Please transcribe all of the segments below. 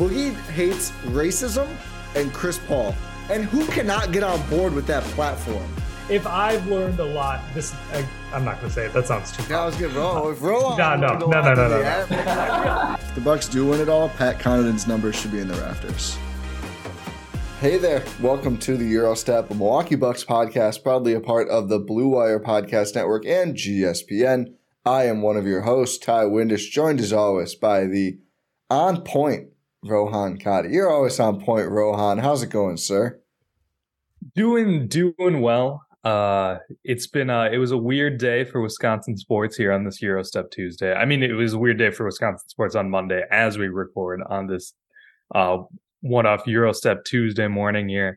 Boogie hates racism and Chris Paul. And who cannot get on board with that platform? If I've learned a lot, this I, I'm not gonna say it. That sounds too. I was good. Roll, if roll on. No, no, no, no, no, the no. If the Bucks do win it all, Pat Connaughton's numbers should be in the rafters. Hey there, welcome to the Gyro Step Milwaukee Bucks podcast, proudly a part of the Blue Wire Podcast Network and GSPN. I am one of your hosts, Ti Windisch, joined as always by the on point Rohan Katti. You're always on point, Rohan. How's it going, sir? Doing doing well. Uh, it's been uh, it was a weird day for Wisconsin sports here on this Gyro Step Tuesday. I mean, it was a weird day for Wisconsin sports on Monday as we record on this uh one off Gyro Step Tuesday morning here,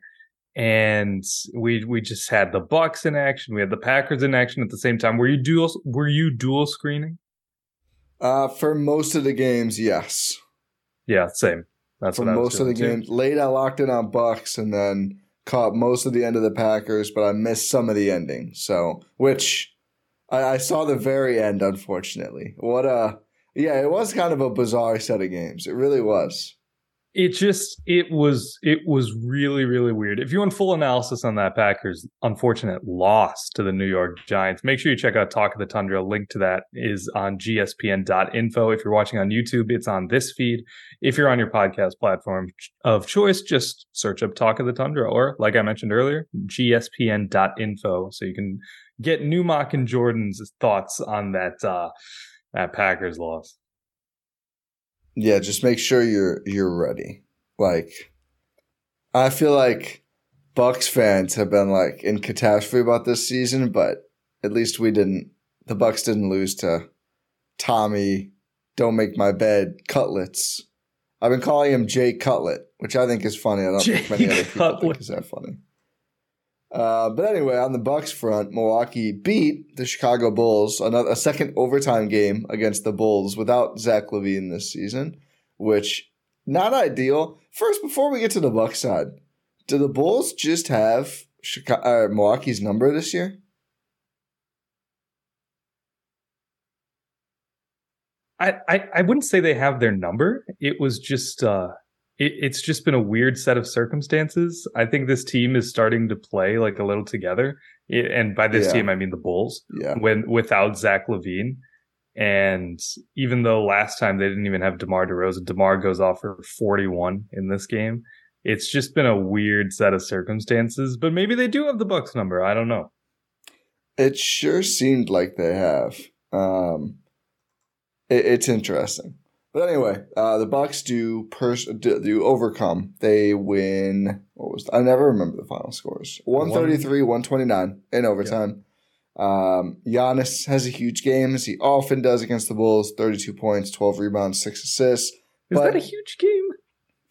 and we we just had the Bucks in action. We had the Packers in action at the same time. Were you dual Were you dual screening? Uh, for most of the games, yes. Yeah, same. That's for what I was most of the too. games. Late, I locked in on Bucks, and then caught most of the end of the Packers, but I missed some of the ending. So, which I, I saw the very end, unfortunately. What a yeah, it was kind of a bizarre set of games. It really was. It just it was it was really really weird. If you want full analysis on that packers unfortunate loss to the new york giants make sure you check out talk of the tundra. Link to that is on gspn.info if you're watching on youtube it's on this feed. If you're on your podcast platform of choice just search up talk of the tundra or like i mentioned earlier gspn.info so you can get Numac and jordan's thoughts on that uh that packers loss Yeah, just make sure you're you're ready. Like, I feel like Bucks fans have been like in catastrophe about this season, but at least we didn't. The Bucks didn't lose to Tommy. Don't make my bed cutlets. I've been calling him Jay Cutlet, which I think is funny. I don't think many other people think is that funny. Uh, but anyway, on the Bucks front, Milwaukee beat the Chicago Bulls another a second overtime game against the Bulls without Zach LaVine this season, which not ideal. First, before we get to the Bucks side, do the Bulls just have Chicago, uh, Milwaukee's number this year? I, I, I wouldn't say they have their number. It was just uh it, it's just been a weird set of circumstances. I think this team is starting to play like a little together. It- and by this Yeah. team I mean the Bulls Yeah. when without Zach LaVine. And even though last time they didn't even have DeMar DeRozan, DeMar goes off for 41 in this game. It's just been a weird set of circumstances, but maybe they do have the Bucks number. I don't know. It sure seemed like they have. Um, it, it's interesting. But anyway, uh, the Bucks do pers- do, overcome. They win. What was I never remember the final scores. One thirty three, one twenty nine in overtime. Um, Giannis has a huge game as he often does against the Bulls. Thirty two points, twelve rebounds, six assists. Is But- that a huge game?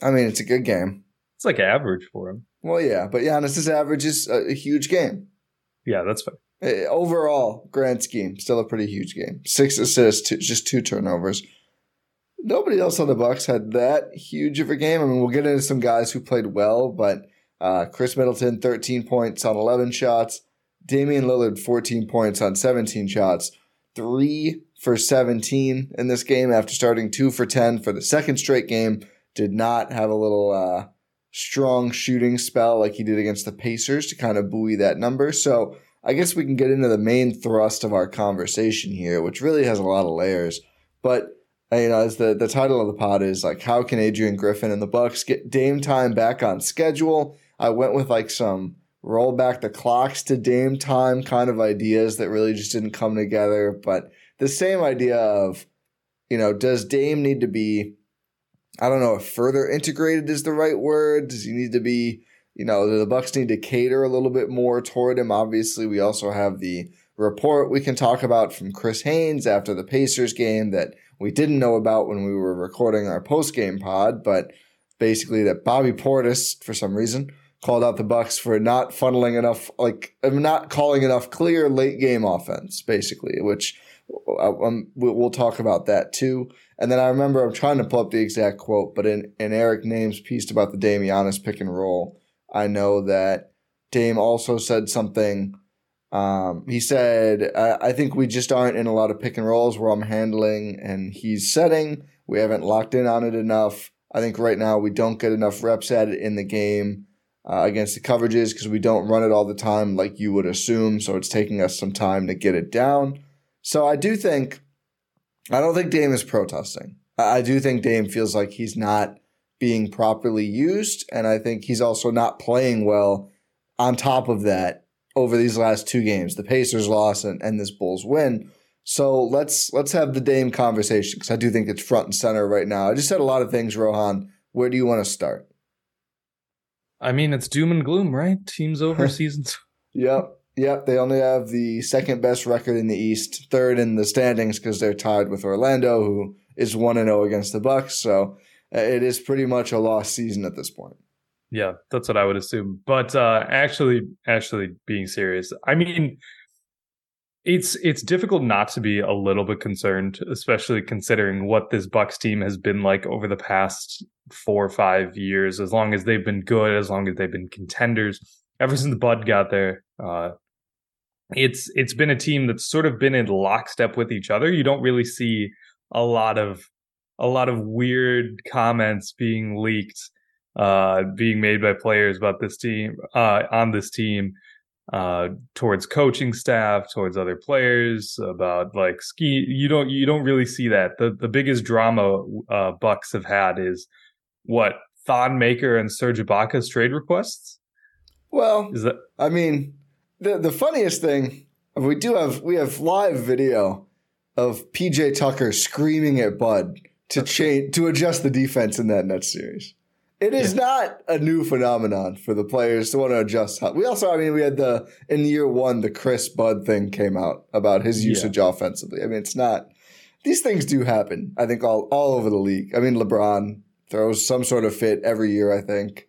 I mean, it's a good game. It's like average for him. Well, yeah, but Giannis's average is a, a huge game. Yeah, that's fine. Uh, Overall, grand scheme, still a pretty huge game. Six assists, two, just two turnovers. Nobody else on the Bucks had that huge of a game. I mean, we'll get into some guys who played well, but uh, Khris Middleton, thirteen points on eleven shots. Damian Lillard, 14 points on 17 shots, three for 17 in this game after starting two for 10 for the second straight game. Did not have a little uh, strong shooting spell like he did against the Pacers to kind of buoy that number. So I guess we can get into the main thrust of our conversation here, which really has a lot of layers. But you know, as the, the title of the pod is like, how can Adrian Griffin and the Bucks get Dame time back on schedule? I went with like some roll back the clocks to Dame time kind of ideas that really just didn't come together. But the same idea of, you know, does Dame need to be, I don't know if further integrated is the right word. Does he need to be you know, the Bucks need to cater a little bit more toward him. Obviously, we also have the report we can talk about from Chris Haynes after the Pacers game that we didn't know about when we were recording our post game pod, but basically that Bobby Portis, for some reason, called out the Bucks for not funneling enough, like not calling enough clear late game offense, basically, which uh, um, we'll talk about that too. And then I remember I'm trying to pull up the exact quote, but in, in Eric Nehm's piece about the Damianis pick and roll, I know that Dame also said something. Um, he said, I, I think we just aren't in a lot of pick and rolls where I'm handling and he's setting. We haven't locked in on it enough. I think right now we don't get enough reps at it in the game uh, against the coverages because we don't run it all the time like you would assume. So it's taking us some time to get it down. So I do think, I don't think Dame is protesting. I, I do think Dame feels like he's not being properly used. And I think he's also not playing well on top of that over these last two games, the Pacers loss and, and this Bulls win. So let's let's have the Dame conversation because I do think it's front and center right now. I just said a lot of things, Rohan. Where do you want to start? I mean, it's doom and gloom, right? Teams over seasons. Yep. Yep, they only have the second best record in the East, third in the standings because they're tied with Orlando, who is one and zero oh against the Bucks. So uh, it is pretty much a lost season at this point. Yeah, that's what I would assume. But uh, actually, actually being serious, I mean, it's it's difficult not to be a little bit concerned, especially considering what this Bucks team has been like over the past four or five years. As long as they've been good, as long as they've been contenders, ever since Bud got there, uh, it's it's been a team that's sort of been in lockstep with each other. You don't really see a lot of a lot of weird comments being leaked, uh, being made by players about this team, uh, on this team, uh, towards coaching staff, towards other players, about like ski. You don't you don't really see that. The the biggest drama uh, Bucks have had is what Thon Maker and Serge Ibaka's trade requests. Well, is that? I mean, the the funniest thing we do have we have live video of PJ Tucker screaming at Bud to change to adjust the defense in that Nets series. It is yeah. not a new phenomenon for the players to want to adjust. We also, I mean, we had the in year one the Khris Bud thing came out about his usage yeah. offensively. I mean, it's not. These things do happen. I think all all over the league. I mean, LeBron throws some sort of fit every year. I think.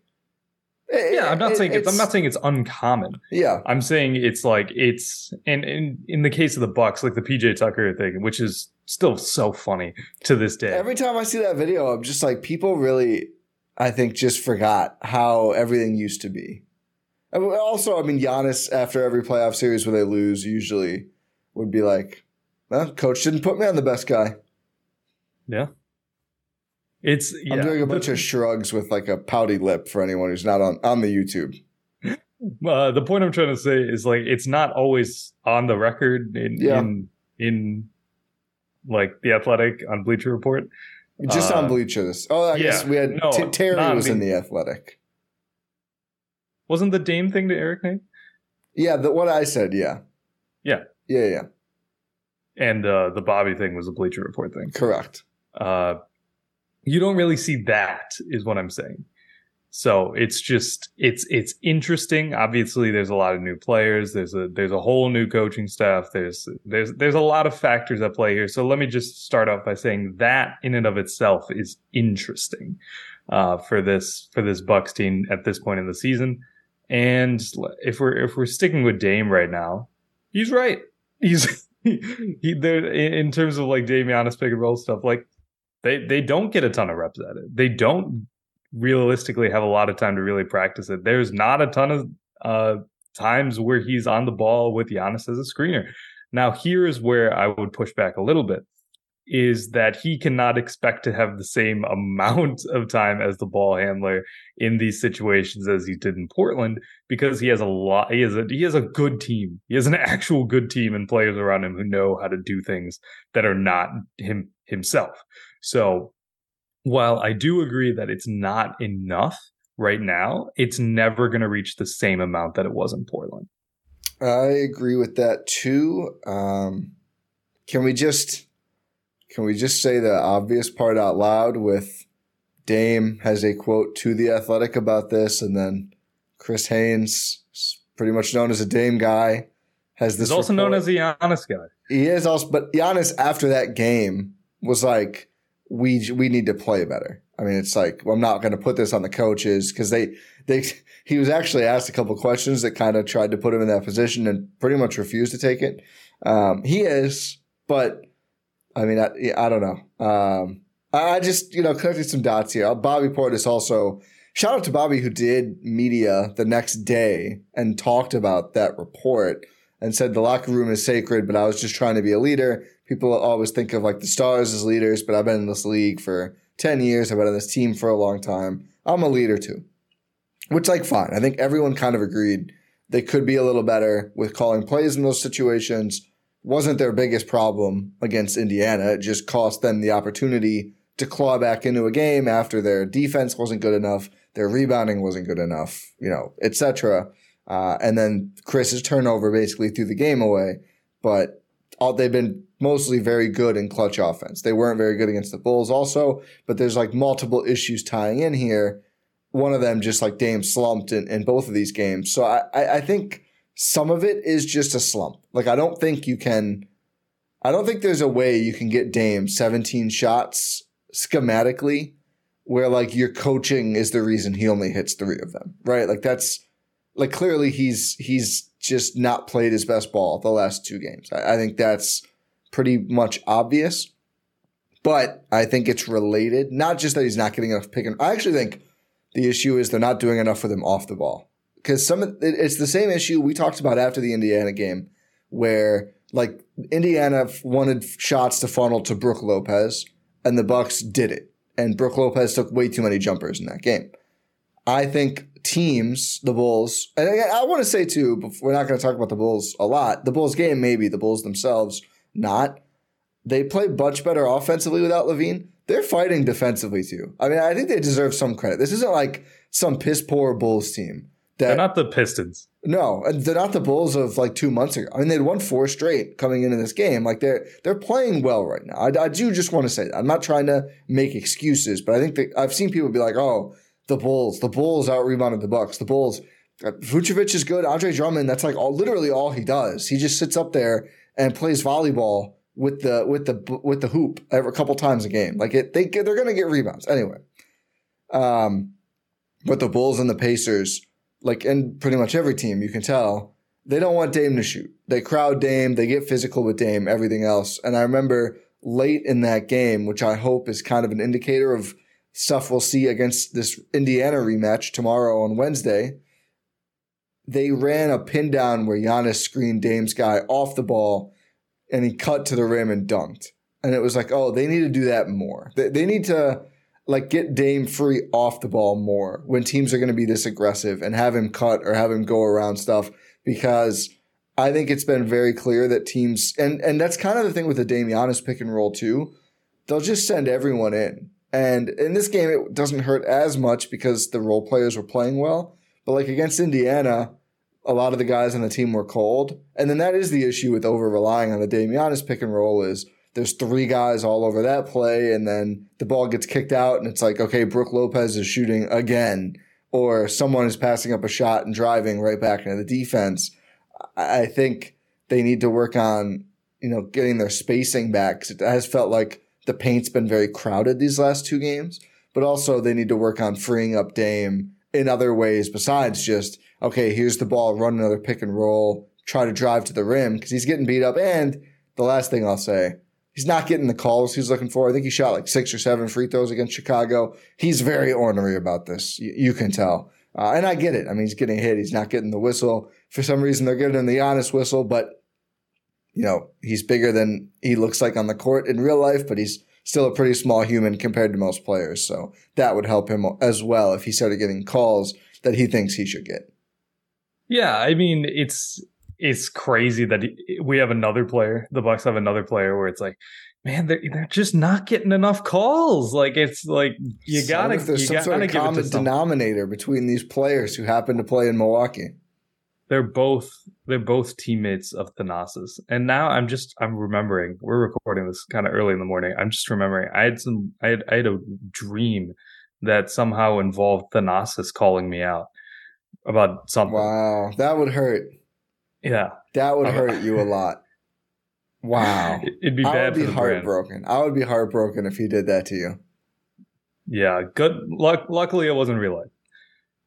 It, yeah, I'm not it, saying it's, it's, I'm not saying it's uncommon. Yeah, I'm saying it's like it's and in in the case of the Bucks, like the PJ Tucker thing, which is still so funny to this day. Every time I see that video, I'm just like, people really, I think, just forgot how everything used to be. Also, I mean, Giannis after every playoff series where they lose, usually would be like, well, "Coach didn't put me on the best guy." Yeah, it's. I'm doing a bunch of shrugs with like a pouty lip for anyone who's not on on the YouTube. Uh, the point I'm trying to say is like it's not always on the record in yeah. in, in like the Athletic on Bleacher Report. Just uh, on Bleachers. Oh, I yeah, guess we had no, T- Terry was in the Athletic. Wasn't the Dame thing to Eric Nehm? Yeah, the, what I said. Yeah. Yeah. Yeah. Yeah. And uh, the Bobby thing was a Bleacher Report thing. Correct. Uh, you don't really see that, is what I'm saying. So it's just it's it's interesting. Obviously, there's a lot of new players. There's a there's a whole new coaching staff. There's there's there's a lot of factors at play here. So let me just start off by saying that in and of itself is interesting uh, for this for this Bucks team at this point in the season. And if we're if we're sticking with Dame right now, he's right. He's he, there in terms of like Damianis pick and roll stuff. Like they they don't get a ton of reps at it. They don't realistically have a lot of time to really practice it. There's not a ton of uh, times where he's on the ball with Giannis as a screener. Now, here's where I would push back a little bit is that he cannot expect to have the same amount of time as the ball handler in these situations as he did in Portland because he has a lot he has a he has a good team. He has an actual good team and players around him who know how to do things that are not him himself. So while I do agree that it's not enough right now, it's never going to reach the same amount that it was in Portland. I agree with that too. Um, can we just can we just say the obvious part out loud with Dame has a quote to the Athletic about this, and then Chris Haynes, pretty much known as a Dame guy, has this. He's also report. known as the Giannis guy. He is also, but Giannis after that game was like, "We we need to play better." I mean, it's like well, I'm not going to put this on the coaches because they they he was actually asked a couple questions that kind of tried to put him in that position and pretty much refused to take it. Um, he is, but I mean, I, I don't know. Um, I just, you know, connected some dots here. Bobby Portis also, shout out to Bobby who did media the next day and talked about that report and said the locker room is sacred, but I was just trying to be a leader. People always think of like the stars as leaders, but I've been in this league for 10 years. I've been on this team for a long time. I'm a leader too, which like fine. I think everyone kind of agreed they could be a little better with calling plays in those situations wasn't their biggest problem against Indiana. It just cost them the opportunity to claw back into a game after their defense wasn't good enough, their rebounding wasn't good enough, you know, etc. Uh, and then Khris's turnover basically threw the game away. But they've been mostly very good in clutch offense. They weren't very good against the Bulls also, but there's like multiple issues tying in here. One of them just like Dame slumped in, in both of these games. So I, I, think some of it is just a slump. Like I don't think you can I don't think there's a way you can get Dame 17 shots schematically where like your coaching is the reason he only hits 3 of them. Right? Like that's like clearly he's he's just not played his best ball the last two games. I, I think that's pretty much obvious. But I think it's related, not just that he's not getting enough pick and I actually think the issue is they're not doing enough for them off the ball because some it's the same issue we talked about after the Indiana game, where like Indiana wanted shots to funnel to Brook Lopez, and the Bucks did it, and Brook Lopez took way too many jumpers in that game. I think teams, the Bulls, and I, I want to say too, we're not going to talk about the Bulls a lot. The Bulls game, maybe the Bulls themselves, not. They play much better offensively without LaVine. They're fighting defensively too. I mean, I think they deserve some credit. This isn't like some piss poor Bulls team that, they're not the Pistons. No, they're not the Bulls of like two months ago. I mean, they'd won four straight coming into this game. Like they're they're playing well right now. I, I do just want to say that. I'm not trying to make excuses, but I think that I've seen people be like, "Oh, the Bulls, the Bulls out rebounded the Bucks. The Bulls, uh, Vucevic is good. Andre Drummond, that's like all literally all he does. He just sits up there and plays volleyball with the with the with the hoop every couple times a game. Like it, they they're gonna get rebounds anyway. Um, but the Bulls and the Pacers like in pretty much every team, you can tell they don't want Dame to shoot. They crowd Dame, they get physical with Dame, everything else. And I remember late in that game, which I hope is kind of an indicator of stuff we'll see against this Indiana rematch tomorrow on Wednesday. They ran a pin down where Giannis screened Dame's guy off the ball and he cut to the rim and dunked. And it was like, oh, they need to do that more. They, they need to like get Dame free off the ball more when teams are going to be this aggressive and have him cut or have him go around stuff because I think it's been very clear that teams and and that's kind of the thing with the Giannis pick and roll too. They'll just send everyone in. And in this game it doesn't hurt as much because the role players were playing well. But like against Indiana, a lot of the guys on the team were cold. And then that is the issue with over relying on the Dame Giannis pick and roll is there's three guys all over that play, and then the ball gets kicked out, and it's like, okay, Brook Lopez is shooting again, or someone is passing up a shot and driving right back into the defense. I think they need to work on, you know, getting their spacing back. Cause it has felt like the paint's been very crowded these last two games, but also they need to work on freeing up Dame in other ways besides just, okay, here's the ball, run another pick and roll, try to drive to the rim because he's getting beat up. And the last thing I'll say, He's not getting the calls he's looking for. I think he shot like six or seven free throws against Chicago. He's very ornery about this. You, you can tell. Uh, and I get it. I mean, he's getting hit. He's not getting the whistle. for some reason they're giving him the honest whistle, but you know, he's bigger than he looks like on the court in real life, but he's still a pretty small human compared to most players. So that would help him as well if he started getting calls that he thinks he should get. Yeah, I mean, it's it's crazy that we have another player. The Bucks have another player where it's like, man, they're they're just not getting enough calls. Like it's like you gotta. there's you some gotta sort of give it to common denominator between these players who happen to play in Milwaukee. They're both they're both teammates of Thanasis. And now I'm just I'm remembering we're recording this kind of early in the morning. I'm just remembering I had some I had I had a dream that somehow involved Thanasis calling me out about something. Wow, that would hurt. Yeah. That would hurt you a lot. Wow. It'd be I bad would be for the brand. heartbroken. I would be heartbroken if he did that to you. Yeah, good luck luckily it wasn't real life.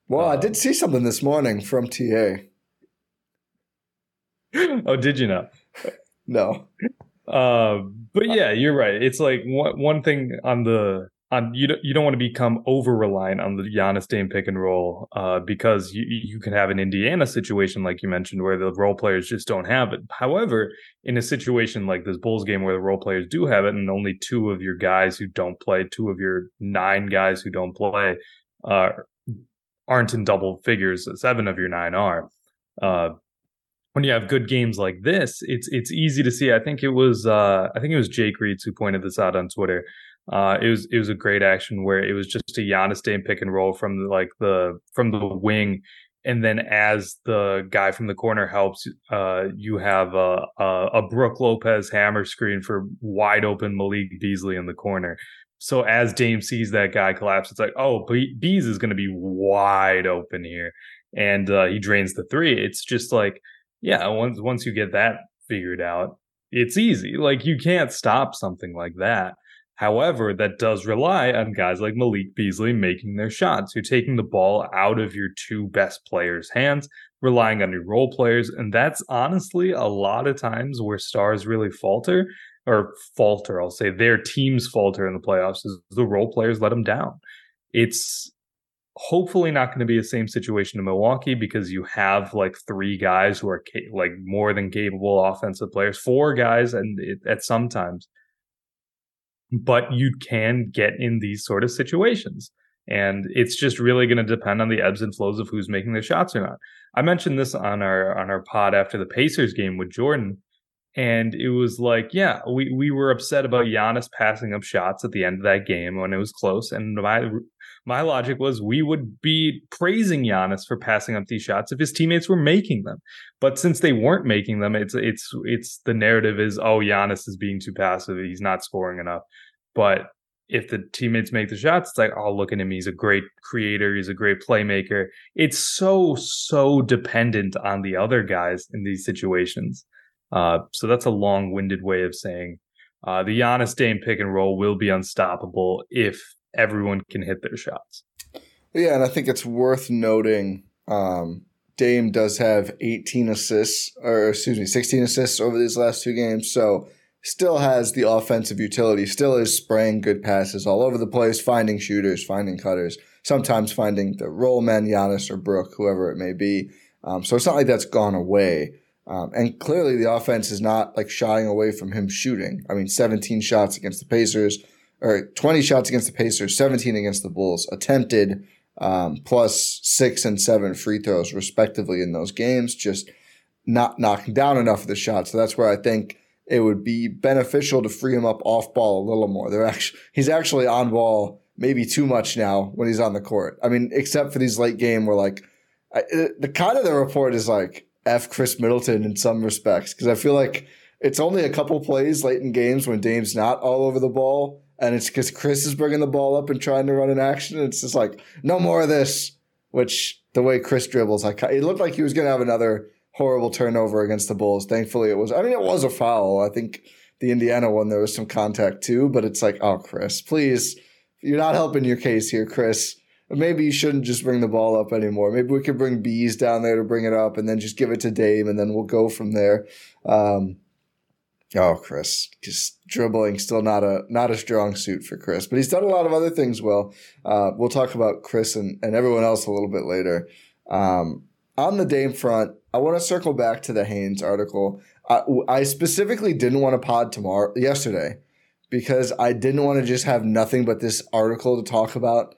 Well, I Uh, did see something this morning from TA. oh, did you know? No. Uh, but yeah, you're right. It's like one one thing on the on you don't you don't want to become over reliant on the Giannis Dame pick and roll uh, because you you can have an Indiana situation like you mentioned where the role players just don't have it. However, in a situation like this Bulls game where the role players do have it and only two of your guys who don't play, two of your nine guys who don't play, uh, aren't in double figures. Seven of your nine are. Uh, when you have good games like this, it's it's easy to see. I think it was uh, I think it was Jake Reeds who pointed this out on Twitter. Uh, it was it was a great action where it was just a Giannis Dame pick and roll from the, like the from the wing, and then as the guy from the corner helps, uh, you have a, a a Brook Lopez hammer screen for wide open Malik Beasley in the corner. So as Dame sees that guy collapse, it's like, oh, Be- Bees is going to be wide open here, and uh, he drains the three. It's just like yeah, once once you get that figured out, it's easy. Like you can't stop something like that. However, that does rely on guys like Malik Beasley making their shots. You're taking the ball out of your two best players' hands, relying on your role players, and that's honestly a lot of times where stars really falter or falter. I'll say their teams falter in the playoffs is the role players let them down. It's hopefully not going to be the same situation in Milwaukee because you have like three guys who are ca- like more than capable offensive players, four guys, and it, at sometimes. But you can get in these sort of situations, and it's just really going to depend on the ebbs and flows of who's making the shots or not. I mentioned this on our on our pod after the Pacers game with Jordan, and it was like, yeah, we we were upset about Giannis passing up shots at the end of that game when it was close, and my my logic was we would be praising Giannis for passing up these shots if his teammates were making them. But since they weren't making them, it's it's it's the narrative is oh Giannis is being too passive, he's not scoring enough. But if the teammates make the shots, it's like oh look at him, he's a great creator, he's a great playmaker. It's so so dependent on the other guys in these situations. Uh, so that's a long-winded way of saying uh, the Giannis Dame pick and roll will be unstoppable if everyone can hit their shots. Yeah, and I think it's worth noting um, Dame does have 18 assists, or excuse me, 16 assists over these last two games. So still has the offensive utility, still is spraying good passes all over the place, finding shooters, finding cutters, sometimes finding the roll man, Giannis or Brook, whoever it may be. Um, so it's not like that's gone away. Um, and clearly the offense is not like shying away from him shooting. I mean, 17 shots against the Pacers, or 20 shots against the Pacers, 17 against the Bulls, attempted um, plus six and seven free throws respectively in those games, just not knocking down enough of the shots. So that's where I think it would be beneficial to free him up off ball a little more. They're actually he's actually on ball maybe too much now when he's on the court. I mean, except for these late game where like I, the kind of the report is like f Khris Middleton in some respects because I feel like it's only a couple plays late in games when Dame's not all over the ball. And it's because Khris is bringing the ball up and trying to run an action. It's just like, no more of this, which the way Khris dribbles, like it looked like he was going to have another horrible turnover against the Bulls. Thankfully, it was, I mean, it was a foul. I think the Indiana one, there was some contact too, but it's like, oh, Khris, please, you're not helping your case here, Khris. Maybe you shouldn't just bring the ball up anymore. Maybe we could bring Bees down there to bring it up and then just give it to Dame and then we'll go from there. Um, Oh, Khris, just dribbling still not a not a strong suit for Khris, but he's done a lot of other things well. Uh, we'll talk about Khris and, and everyone else a little bit later. Um, on the Dame front, I want to circle back to the Haynes article. I, I specifically didn't want to pod tomorrow yesterday because I didn't want to just have nothing but this article to talk about.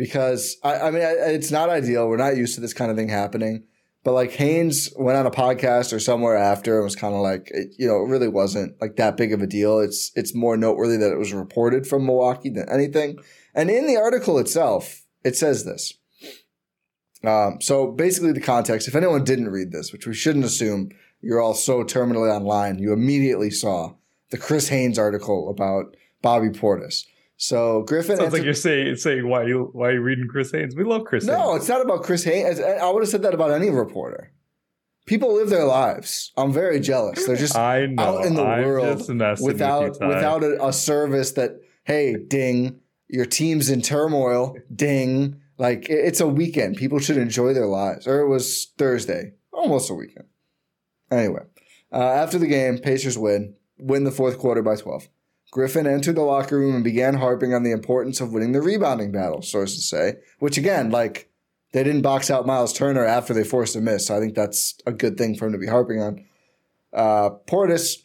Because I, I mean, it's not ideal. We're not used to this kind of thing happening. But like Haynes went on a podcast or somewhere after and was kind of like, it, you know, it really wasn't like that big of a deal. It's it's more noteworthy that it was reported from Milwaukee than anything. And in the article itself, it says this. Um, so basically, the context. If anyone didn't read this, which we shouldn't assume, you're all so terminally online, you immediately saw the Chris Haynes article about Bobby Portis. So Griffin sounds like you're saying saying why you why are you reading Chris Haynes? We love Chris. Haynes. No, Haynes. it's not about Chris Haynes. I would have said that about any reporter. People live their lives. I'm very jealous. They're just I know, out in the I'm world without with without a, a service that hey ding your team's in turmoil ding like it's a weekend. People should enjoy their lives. Or it was Thursday, almost a weekend. Anyway, uh, after the game, Pacers win, win the fourth quarter by 12. Griffin entered the locker room and began harping on the importance of winning the rebounding battle, sources say, which again, like, they didn't box out Miles Turner after they forced a miss. So I think that's a good thing for him to be harping on. Uh, Portis,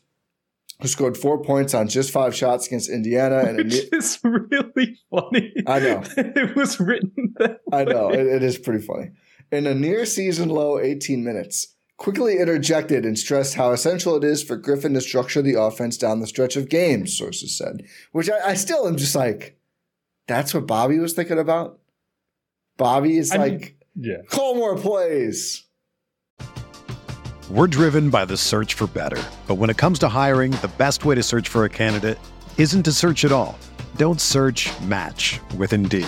who scored four points on just five shots against Indiana, and which it, is really funny. I know it was written. That I know it, it is pretty funny. In a near season low 18 minutes, quickly interjected and stressed how essential it is for Griffin to structure the offense down the stretch of games, sources said. Which I, I still am just like, that's what Bobby was thinking about? Bobby is I mean, like, yeah. call more plays. We're driven by the search for better. But when it comes to hiring, the best way to search for a candidate isn't to search at all. Don't search match with Indeed.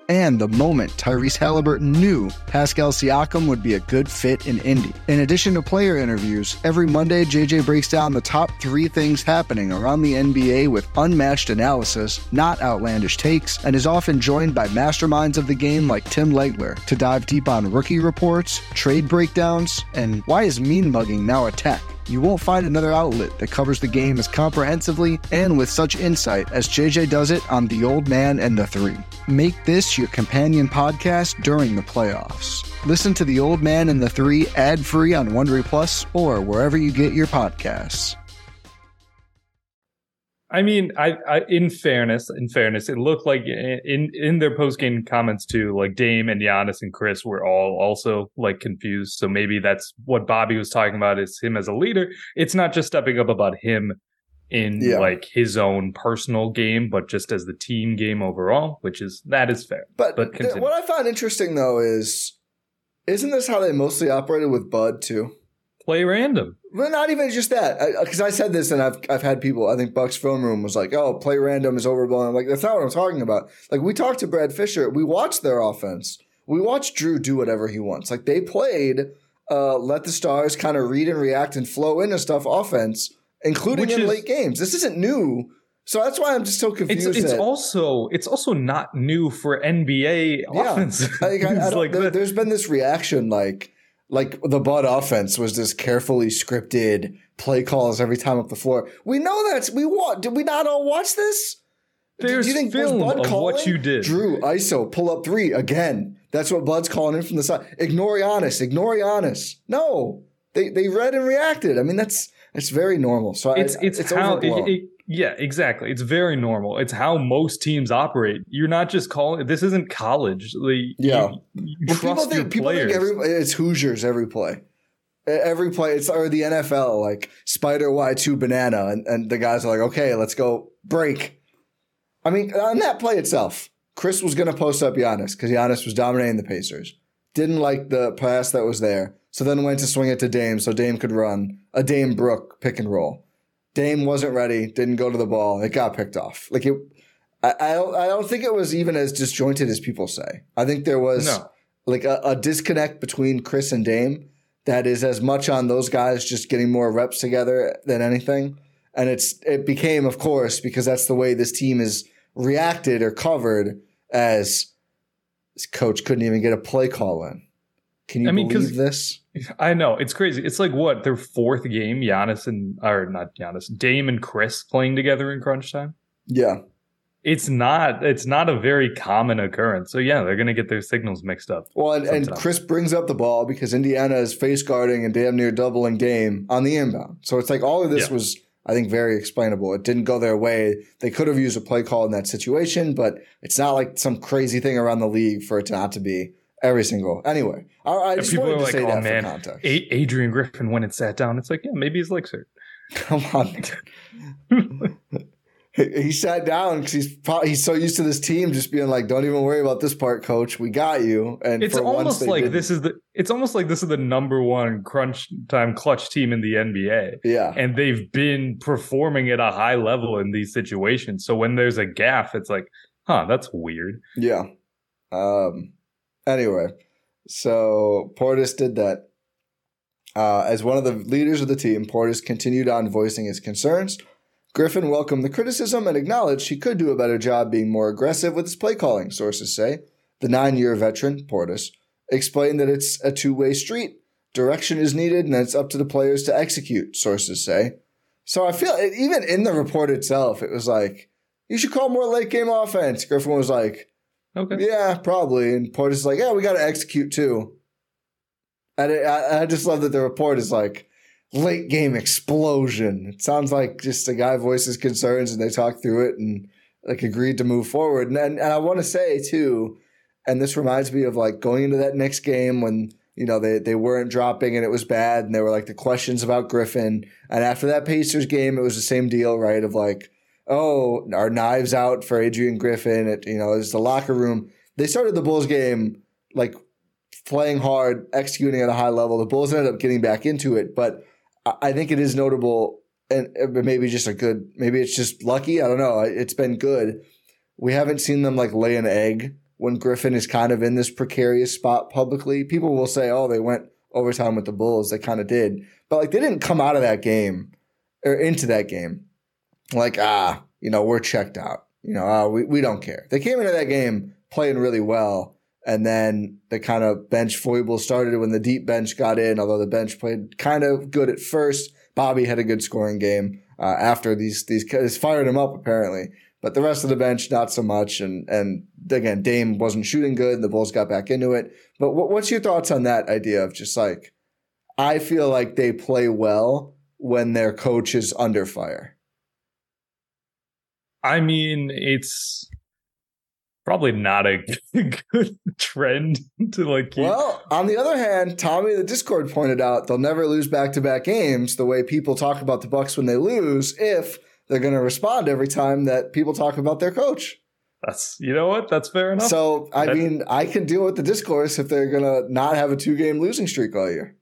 and the moment Tyrese Halliburton knew Pascal Siakam would be a good fit in Indy. In addition to player interviews, every Monday JJ breaks down the top three things happening around the NBA with unmatched analysis, not outlandish takes, and is often joined by masterminds of the game like Tim Legler to dive deep on rookie reports, trade breakdowns, and why is mean mugging now a tech? You won't find another outlet that covers the game as comprehensively and with such insight as JJ does it on The Old Man and the Three. Make this your companion podcast during the playoffs. Listen to The Old Man and the Three ad free on Wondery Plus or wherever you get your podcasts. I mean, I, I, in fairness, in fairness, it looked like in in their post game comments too, like Dame and Giannis and Khris were all also like confused. So maybe that's what Bobby was talking about is him as a leader. It's not just stepping up about him in Yeah. like his own personal game, but just as the team game overall, which is that is fair. But, But th- what I find interesting though is, isn't this how they mostly operated with Bud too? Play random. Well, not even just that, because I, said this, and I've I've had people. I think Buck's film room was like, "Oh, play random is overblown." I'm like, that's not what I'm talking about. Like we talked to Brad Fisher, we watched their offense. We watched Jrue do whatever he wants. Like they played, uh, let the stars kind of read and react and flow into stuff offense, including Which in is- late games. This isn't new, so that's why I'm just so confused. It's it's also it's also not new for NBA Yeah. offense. Like, I, I like there, there's been this reaction like like the Bud offense was this carefully scripted play calls every time up the floor. We know that's we want. Did we not all watch this? There's Do you think film Bud of calling? what you did. Jrue ISO pull up three again. That's what Bud's calling in from the side. Ignore Giannis. Ignore Giannis. No, they they read and reacted. I mean that's it's very normal. So It's I, it's, it's how it, it, yeah exactly. It's very normal. It's how most teams operate. You're not just calling. This isn't college. Like, Yeah. you, you people think people players. think every it's Hoosiers every play. Every play, it's or the NFL like Spider Y two banana, and, and the guys are like, okay, let's go break. I mean, on that play itself, Khris was going to post up Giannis because Giannis was dominating the Pacers. Didn't like the pass that was there, so then went to swing it to Dame so Dame could run a Dame Brook pick and roll. Dame wasn't ready, didn't go to the ball, it got picked off. Like it, I, I don't, I don't think it was even as disjointed as people say. I think there was No. like a, a disconnect between Khris and Dame that is as much on those guys just getting more reps together than anything. And it's it became, of course, because that's the way this team is reacted or covered as this coach couldn't even get a play call in. Can you I mean, believe this? I know it's crazy. It's like what their fourth game, Giannis and or not Giannis, Dame and Khris playing together in crunch time. Yeah. It's not. It's not a very common occurrence. So yeah, they're gonna get their signals mixed up. Well, and, and Khris brings up the ball because Indiana is face guarding and damn near doubling Dame on the inbound. So it's like all of this Yeah. was, I think, very explainable. It didn't go their way. They could have used a play call in that situation, but it's not like some crazy thing around the league for it to not to be every single. Anyway, I, I just people wanted are to like, say "Oh that man, for context. A- Adrian Griffin went and sat down." It's like, yeah, maybe his legs hurt. Come on. He sat down because he's pro- he's so used to this team just being like, "Don't even worry about this part, coach. We got you." And It's for once almost like didn't. this is the. It's almost like this is the number one crunch time clutch team in the NBA. Yeah, and they've been performing at a high level in these situations. So when there's a gaff, it's like, huh, that's weird. Yeah. Um. Anyway, so Portis did that. Uh, as one of the leaders of the team, Portis continued on voicing his concerns. Griffin welcomed the criticism and acknowledged he could do a better job being more aggressive with his play calling, sources say. The nine year veteran, Portis, explained that it's a two way street. Direction is needed and it's up to the players to execute, sources say. So I feel even in the report itself, it was like, you should call more late game offense. Griffin was like, Okay. yeah, probably. And Portis is like, yeah, we got to execute too. And it, I, I just love that the report is like late game explosion. It sounds like just a guy voices concerns and they talk through it and like agreed to move forward. And and, and I want to say too, and this reminds me of like going into that next game when you know they they weren't dropping and it was bad and there were like the questions about Griffin. And after that Pacers game, it was the same deal, right? Of like oh, our knives out for Adrian Griffin. It, you know, it's the locker room. They started the Bulls game like playing hard, executing at a high level. The Bulls ended up getting back into it, but I think it is notable and maybe just a good, maybe it's just lucky. I don't know. It's been good. We haven't seen them like lay an egg when Griffin is kind of in this precarious spot publicly. People will say, oh, they went overtime with the Bulls. They kind of did. But like they didn't come out of that game or into that game like, ah, you know, we're checked out. You know, ah, we, we don't care. They came into that game playing really well. And then the kind of bench foible started when the deep bench got in, although the bench played kind of good at first. Bobby had a good scoring game uh, after these, these guys fired him up apparently. But the rest of the bench, not so much. And, and again, Dame wasn't shooting good. And the Bulls got back into it. But what, what's your thoughts on that idea of just like, I feel like they play well when their coach is under fire. I mean, it's probably not a good trend to like keep. Well, on the other hand, Tommy the Discord pointed out they'll never lose back-to-back games the way people talk about the Bucks when they lose if they're going to respond every time that people talk about their coach. That's you know what? That's fair enough. So, I That- mean, I can deal with the discourse if they're going to not have a two-game losing streak all year.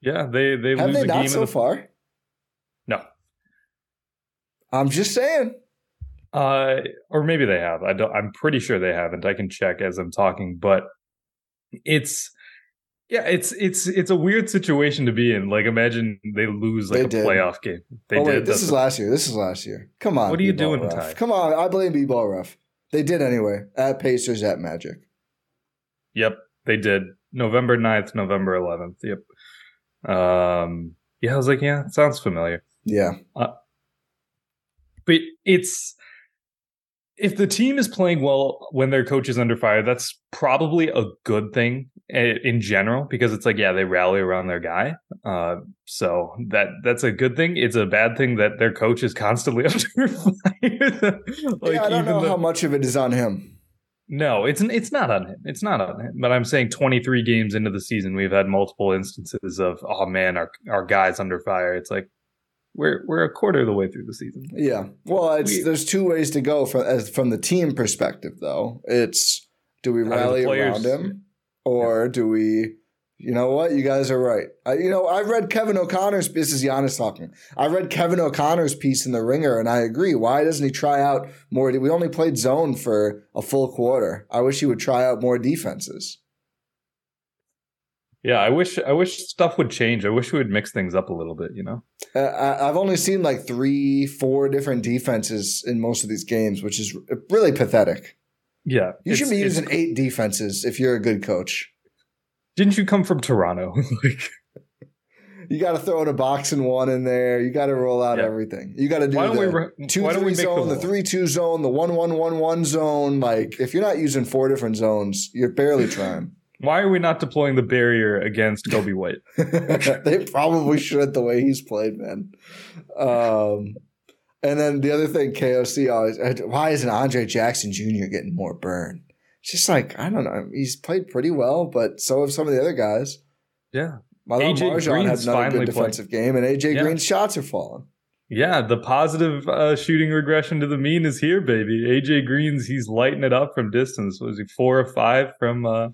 yeah, they they Have lose they a not game so the far? no. I'm just saying. Uh, or maybe they have. I don't. I'm pretty sure they haven't. I can check as I'm talking, but it's yeah, it's it's it's a weird situation to be in. Like, imagine they lose like They a did. playoff game. They oh, did. wait, this is last year. This is last year. Come on. What are you B-ball doing. Ti? Come on. I blame B-ball ref. They did anyway. At Pacers, at Magic. Yep, they did. November 9th, November 11th. Yep. Um, yeah, I was like, yeah, it sounds familiar. Yeah. But it's if the team is playing well when their coach is under fire, that's probably a good thing eh, in general because it's like, yeah, they rally around their guy. Uh, so that that's a good thing. It's a bad thing that their coach is constantly under fire. like yeah, I don't know the- how much of it is on him. No, it's it's not on him. It's not on him. But I'm saying 23 games into the season, we've had multiple instances of, oh man, our our guy's under fire. It's like we're we're a quarter of the way through the season. Yeah. Well, it's We- there's two ways to go from as from the team perspective though. It's do we How do the rally players- around him or do we you know what? You guys are right. I, you know, I read Kevin O'Connor's this is Giannis talking. I read Kevin O'Connor's piece in the ringer and I agree. Why doesn't he try out more we only played zone for a full quarter. I wish he would try out more defenses. Yeah, I wish I wish stuff would change. I wish we would mix things up a little bit. You know. Uh, I, I've only seen like three, four different defenses in most of these games, which is really pathetic. Yeah, You should be using eight defenses if you're a good coach. Didn't you come from Toronto? like, You got to throw in a box and one in there. You got to roll out Yeah. everything. You got to do why don't the we? re- two why don't we three zone, the the three two zone, the one one one one zone. Like if you're not using four different zones, you're barely trying. Why are we not deploying the barrier against Coby White? they probably should the way he's played, man. Um, and then the other thing, KOC always. Why isn't Andre Jackson Jr. getting more burn? It's just like I don't know. He's played pretty well, but so have some of the other guys. Yeah, AJ MarJon had another good defensive game, and AJ Yeah. Green's shots are falling. yeah. The positive uh, shooting regression to the mean is here, baby. AJ Green's he's lighting it up from distance. Was he four or five from uh,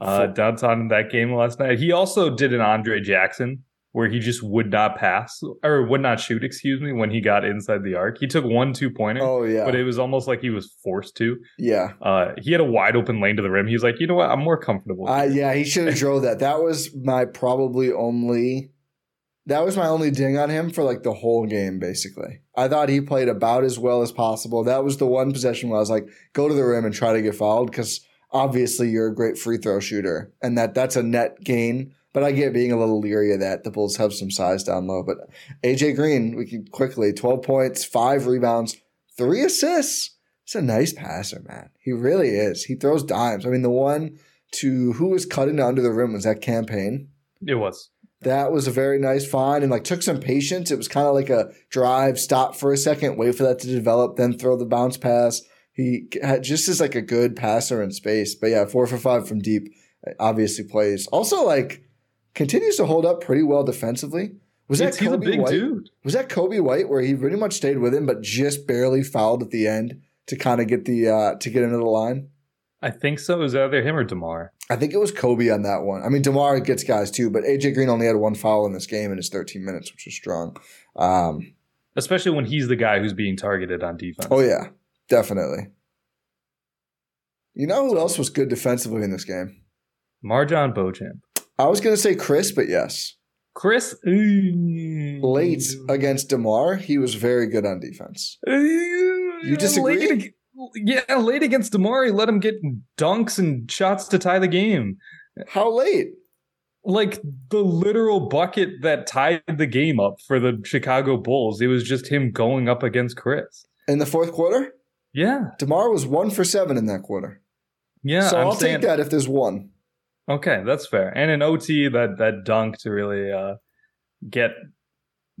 uh, downtown in that game last night? He also did an Andre Jackson where he just would not pass or would not shoot. Excuse me, when he got inside the arc, he took one two pointer. Oh yeah, But it was almost like he was forced to. yeah. Uh, he had a wide open lane to the rim. He was like, you know what? I'm more comfortable. Uh, yeah, he should have drove that. That was my probably only. That was my only ding on him for like the whole game. Basically, I thought he played about as well as possible. That was the one possession where I was like, go to the rim and try to get fouled because obviously you're a great free throw shooter, and that that's a net gain. But I get being a little leery of that. The Bulls have some size down low. But AJ Green, we can quickly twelve points, five rebounds, three assists. He's a nice passer, man. He really is. He throws dimes. I mean, the one to who was cutting under the rim was that Cam Payne. it was. That was a very nice find and like took some patience. It was kind of like a drive, stop for a second, wait for that to develop, then throw the bounce pass. He just is like a good passer in space. But yeah, four for five from deep obviously plays. Also, like continues to hold up pretty well defensively. Was that It's- he's a Coby big White? dude. Was that Coby White where he pretty much stayed with him, but just barely fouled at the end to kind of get the uh to get into the line? I think so. It was either him or Demar. I think it was Coby on that one. I mean, Demar gets guys too, but AJ Green only had one foul in this game in his 13 minutes, which was strong. Um, especially when he's the guy who's being targeted on defense. oh yeah, definitely. You know who else was good defensively in this game? MarJon Beauchamp. I was gonna say Khris, but yes, Khris late against Demar, he was very good on defense. You disagree? yeah, late against Demar, he let him get dunks and shots to tie the game. How late? Like the literal bucket that tied the game up for the Chicago Bulls. It was just him going up against Khris. In the fourth quarter, Yeah, Demar was one for seven in that quarter. yeah. so I'm I'll saying, take that if there's one. Okay, that's fair. And an OT that that dunk to really uh, get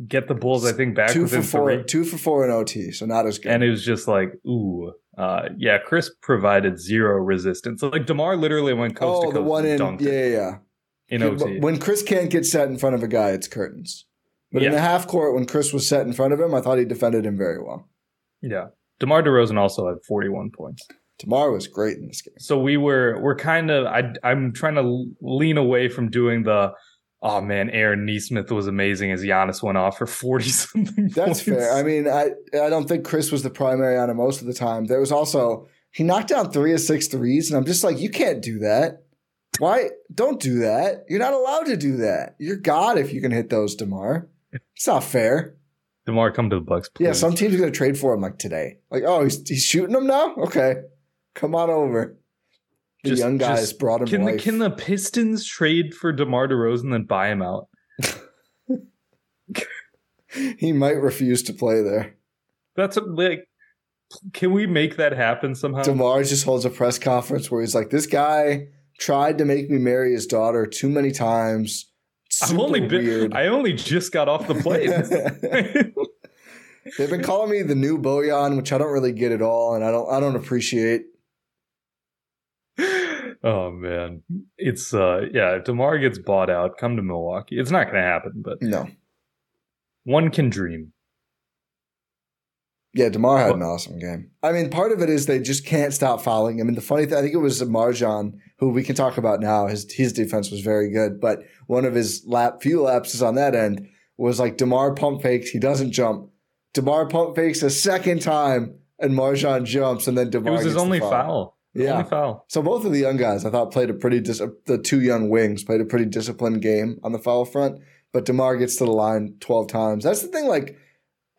get the Bulls, I think, back Two for four, three. two for four in OT, so not as good. And it was just like, ooh, uh, yeah. Khris provided zero resistance. Like Demar literally went coast oh, to the coast one and in yeah, yeah, yeah. in Yeah, OT. When Khris can't get set in front of a guy, it's curtains. But in the half court, when Khris was set in front of him, I thought he defended him very well. yeah, Demar Derozan also had forty one points. DeMar was great in this game. So we were we're kind of I I'm trying to lean away from doing the. Oh man, Aaron Nesmith was amazing as Giannis went off for forty something. That's fair. I mean, I I don't think Khris was the primary on him most of the time. There was also he knocked down three of six threes, and I'm just like, you can't do that. Why? Don't do that. You're not allowed to do that. You're God if you can hit those, Demar. It's not fair. Demar, come to the Bucks, please. Yeah, some teams are gonna trade for him like today. Like, oh, he's he's shooting them now. Okay, come on over. The Just- young guys just- brought him Can the can the Pistons trade for DeMar DeRozan and then buy him out? he might refuse to play there. That's a, like, can we make that happen somehow? Demar just holds a press conference where he's like, "This guy tried to make me marry his daughter too many times." I've Super only been. weird. I only just got off the plane. They've been calling me the new Bojan, which I don't really get at all, and I don't I don't appreciate. oh man, it's uh yeah. If Demar gets bought out, come to Milwaukee. It's not going to happen, but No, one can dream. Yeah, Demar had an awesome game. I mean, part of it is they just can't stop fouling I mean, the funny thing, I think it was MarJon who we can talk about now. His his defense was very good, but one of his lap few lapses on that end was like Demar pump fakes. He doesn't jump. Demar pump fakes a second time, and MarJon jumps, and then It Demar. was his only foul. foul. Yeah. only foul. So both of the young guys, I thought, played a pretty dis- the two young wings played a pretty disciplined game on the foul front. But Demar gets to the line twelve times. That's the thing. Like,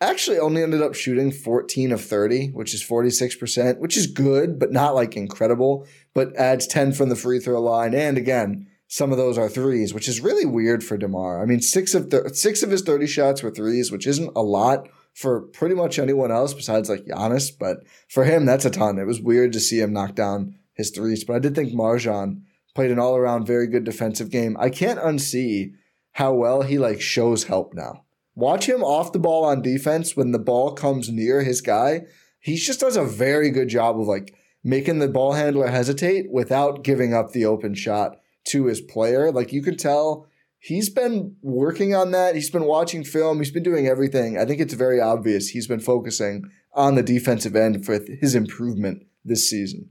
actually, only ended up shooting fourteen of thirty, which is forty six percent, which is good, but not like incredible. But adds ten from the free throw line, and again, some of those are threes, which is really weird for Demar. I mean, six of th- six of his thirty shots were threes, which isn't a lot for pretty much anyone else besides like Giannis. But for him, that's a ton. It was weird to see him knock down his threes, but I did think MarJon played an all around very good defensive game. I can't unsee how well he like shows help now. Watch him off the ball on defense when the ball comes near his guy. He just does a very good job of like making the ball handler hesitate without giving up the open shot to his player. Like you can tell he's been working on that. He's been watching film. He's been doing everything. I think it's very obvious he's been focusing on the defensive end for his improvement this season.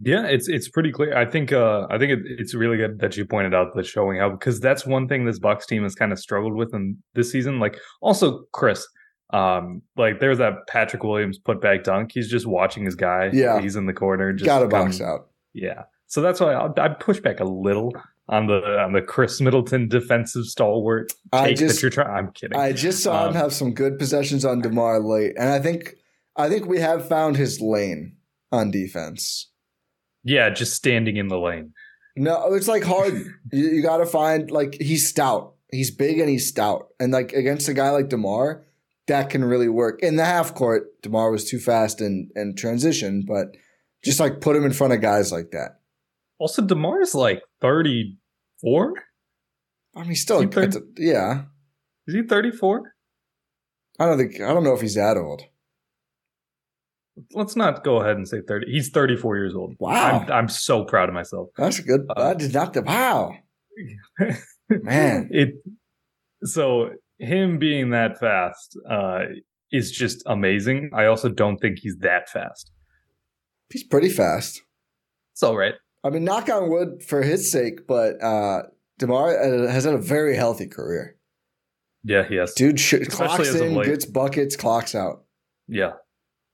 Yeah, it's it's pretty clear. I think uh I think it, it's really good that you pointed out the showing how because that's one thing this Bucks team has kind of struggled with in this season. Like also Khris, um, like there's that Patrick Williams put back dunk. He's just watching his guy. Yeah. he's in the corner. Just Got to box out. Yeah, so that's why I'll, I'd push back a little on the on the Khris Middleton defensive stalwart I just- that you're trying. I'm kidding. I just saw him Um, have some good possessions on Demar late, and I think I think we have found his lane on defense. Yeah, just standing in the lane. No, it's like hard. you you got to find like he's stout. He's big and he's stout, and like against a guy like Demar, that can really work. In the half court, Demar was too fast and and transition, but just like put him in front of guys like that. Also, Demar's like 34. I mean, still, Is he third? it's a- yeah. Is he 34? I don't think I don't know if he's that old. Let's not go ahead and say 30. He's 34 years old. Wow. I'm, I'm so proud of myself. That's a good. Uh, I did not. Wow, man. It so him being that fast uh, is just amazing. I also don't think he's that fast. He's pretty fast. It's all right. I mean, knock on wood for his sake, but uh, Demar uh, has had a very healthy career. Yeah, he has. Dude sh- clocks in, late. gets buckets, clocks out. Yeah.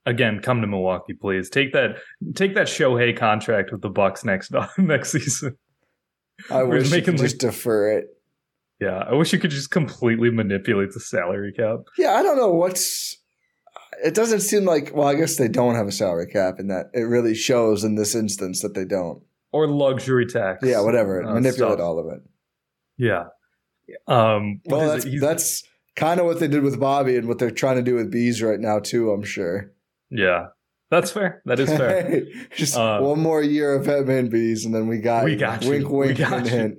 Again, come to Milwaukee, please. Take that take that Shohei contract with the Bucks next next season. I wish you could like- just defer it. Yeah, I wish you could just completely manipulate the salary cap. Yeah, I don't know what's. It doesn't seem like. Well, I guess they don't have a salary cap, and that it really shows in this instance that they don't. Or luxury tax. Yeah, whatever. uh, Manipulate stuff. all of it. Yeah. Um Well, that's that's kind of what they did with Bobby and what they're trying to do with bees right now too. I'm sure. Yeah. That's fair. That is fair. Just Uh, one more year of bees, and then we got We got you. wink, wink, got hint, hint.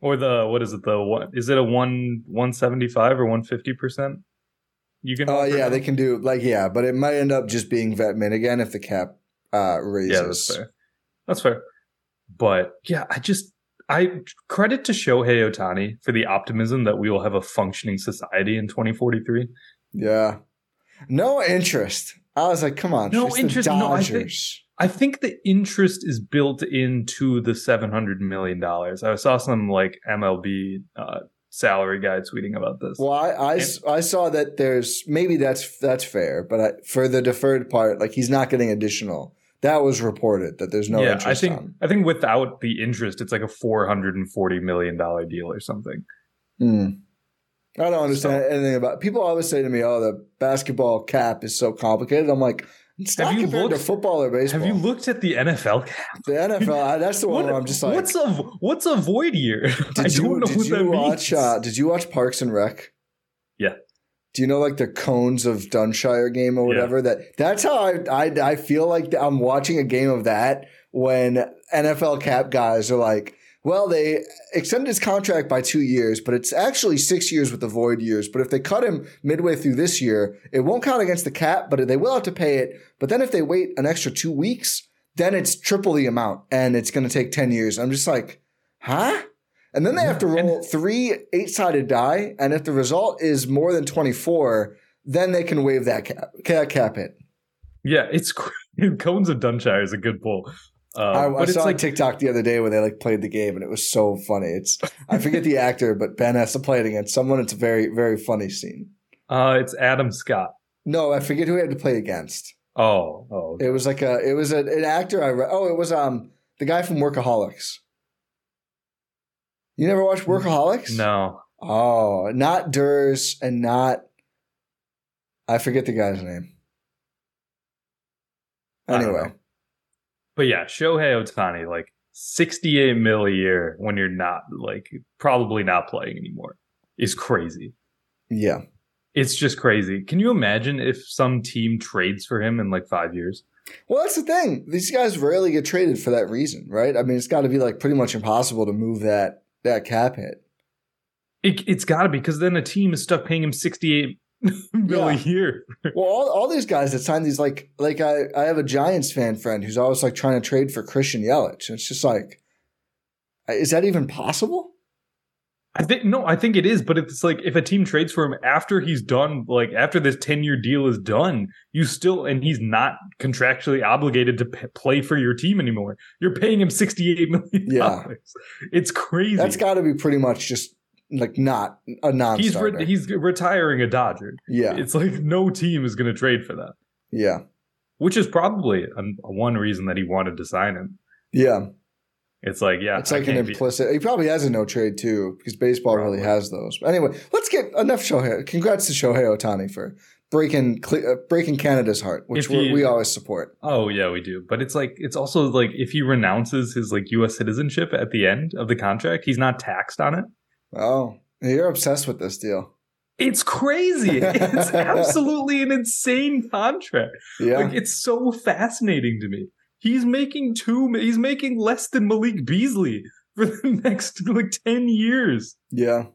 or the what is it? The one is it a one one seventy five or one fifty percent? You can Oh offer yeah, now? they can do like yeah, but it might end up just being Vetman again if the cap uh raises. Yeah, that's fair. That's fair. But yeah, I just I credit to Shohei Ohtani for the optimism that we will have a functioning society in 2043. Yeah. No interest. I was like, come on, No interest, The no, I think- I think the interest is built into the 700 million dollars. I saw some like MLB uh, salary guy tweeting about this. well, I I saw that there's maybe that's that's fair, but I, for the deferred part, like he's not getting additional. That was reported that there's no yeah, interest I think on. I think without the interest, it's like a 440 million dollar deal or something. Hmm. I don't understand anything about. People always say to me, "Oh, the basketball cap is so complicated." I'm like, it's Have not you compared to looked- football or baseball. Have you looked at the NFL cap? the NFL. That's the one What- where I'm just like, what's a what's a void year? I did don't you know did what you that watch? means. Uh, did you watch Parks and Rec? Yeah. Do you know like the cones of Dunshire game or whatever? That that's how I, I I feel like I'm watching a game of that when NFL cap guys are like, well, they extended his contract by two years, but it's actually six years with the void years. But if they cut him midway through this year, it won't count against the cap, but they will have to pay it. But then if they wait an extra two weeks, then it's triple the amount and it's going to take 10 years. I'm just like, huh? And then they have to roll three eight sided die. And if the result is more than 24, then they can waive that cap, cap, cap hit. Yeah, it's Cones of Dunshire is a good pull. Uh, I, I saw like, TikTok the other day where they like played the game and it was so funny. It's I forget the actor, but Ben has to play it against someone. It's a very very funny scene. Uh, it's Adam Scott. No, I forget who he had to play against. Oh, oh. Okay. It was like a it was a, an actor I read. Oh, it was um the guy from Workaholics. You never watched Workaholics? No. Oh, not Durs and not I forget the guy's name. Anyway. But yeah, Shohei Ohtani, like 68 mil a year when you're not like probably not playing anymore is crazy. Yeah. It's just crazy. Can you imagine if some team trades for him in like five years? Well, that's the thing. These guys rarely get traded for that reason, right? I mean, it's got to be like pretty much impossible to move that that cap hit. It, has got to be because then a team is stuck paying him 68 mil a year. well, all, all these guys that sign these, like, like I, I have a Giants fan friend who's always like trying to trade for Christian Yelich. It's just like, is that even possible? I think no, I think it is, but it's like if a team trades for him after he's done, like after this ten year deal is done, you still and he's not contractually obligated to p- play for your team anymore. You're paying him sixty eight million. Yeah, it's crazy. That's got to be pretty much just like not a non. He's re- he's retiring a Dodger. Yeah, it's like no team is going to trade for that. Yeah, which is probably a, a one reason that he wanted to sign him. Yeah, it's like yeah, it's like an implicit. Be- he probably has a no trade too because baseball probably. really has those. But anyway, let's get enough Shohei. Congrats to Shohei Ohtani for breaking uh, breaking Canada's heart, which he, we always support. Oh yeah, we do. But it's like it's also like if he renounces his like U.S. citizenship at the end of the contract, he's not taxed on it. Oh, you're obsessed with this deal. It's crazy. It's absolutely an insane contract. Yeah. Like it's so fascinating to me. He's making two he's making less than Malik Beasley for the next like 10 years. Yeah.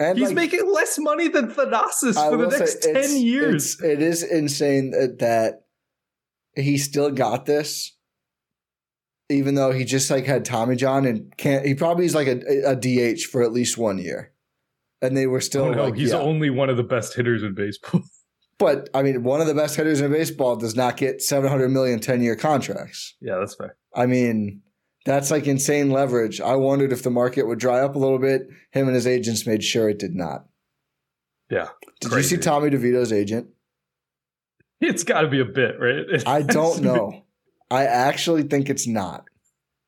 And he's like, making less money than Thanasis for the next 10 years. It's, it is insane that he still got this even though he just like had Tommy John and can't. He probably is like a, a DH for at least one year, and they were still. Oh, no, like, he's yeah. only one of the best hitters in baseball. But I mean, one of the best hitters in baseball does not get 700 million 10 year contracts. Yeah, that's fair. I mean, that's like insane leverage. I wondered if the market would dry up a little bit. Him and his agents made sure it did not. Yeah. Did crazy. you see Tommy DeVito's agent? It's got to be a bit, right? I don't know. I actually think it's not.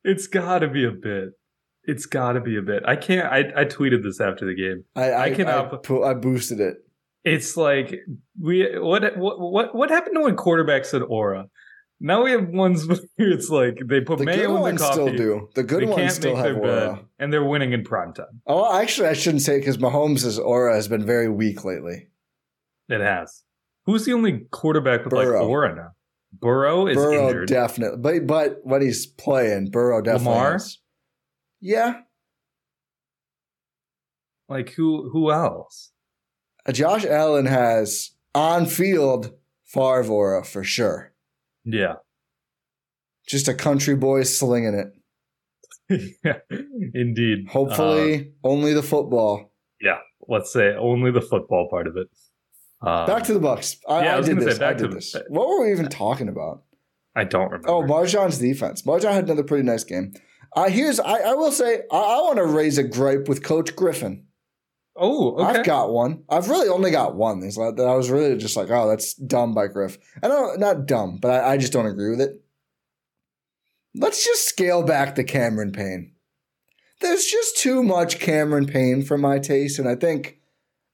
It's got to be a bit. It's got to be a bit. I can't. I, I tweeted this after the game. I I, I cannot. I, I boosted it. It's like we what what what what happened to when quarterbacks said aura? Now we have ones where it's like they put the mayo in the coffee. The good ones still do the good ones still have aura, bed, and they're winning in prime time. Oh, actually, I shouldn't say because Mahomes' aura has been very weak lately. It has. Who's the only quarterback with Burrow. like aura now? Burrow is Burrow injured. definitely, but but when he's playing, Burrow definitely. Lamar, has. yeah. Like who? Who else? Uh, Josh Allen has on field Favre for sure. Yeah, just a country boy slinging it. yeah, indeed. Hopefully, uh, only the football. Yeah, let's say only the football part of it. Um, back to the Bucks. I, yeah, I, I did this. I did this. What were we even talking about? I don't remember. Oh, MarJon's defense. MarJon had another pretty nice game. Uh, here's I, I will say I, I want to raise a gripe with Coach Griffin. Oh, okay. I've got one. I've really only got one. These that I was really just like, oh, that's dumb by Griff. I don't not dumb, but I, I just don't agree with it. Let's just scale back the Cameron Payne. There's just too much Cameron Payne for my taste, and I think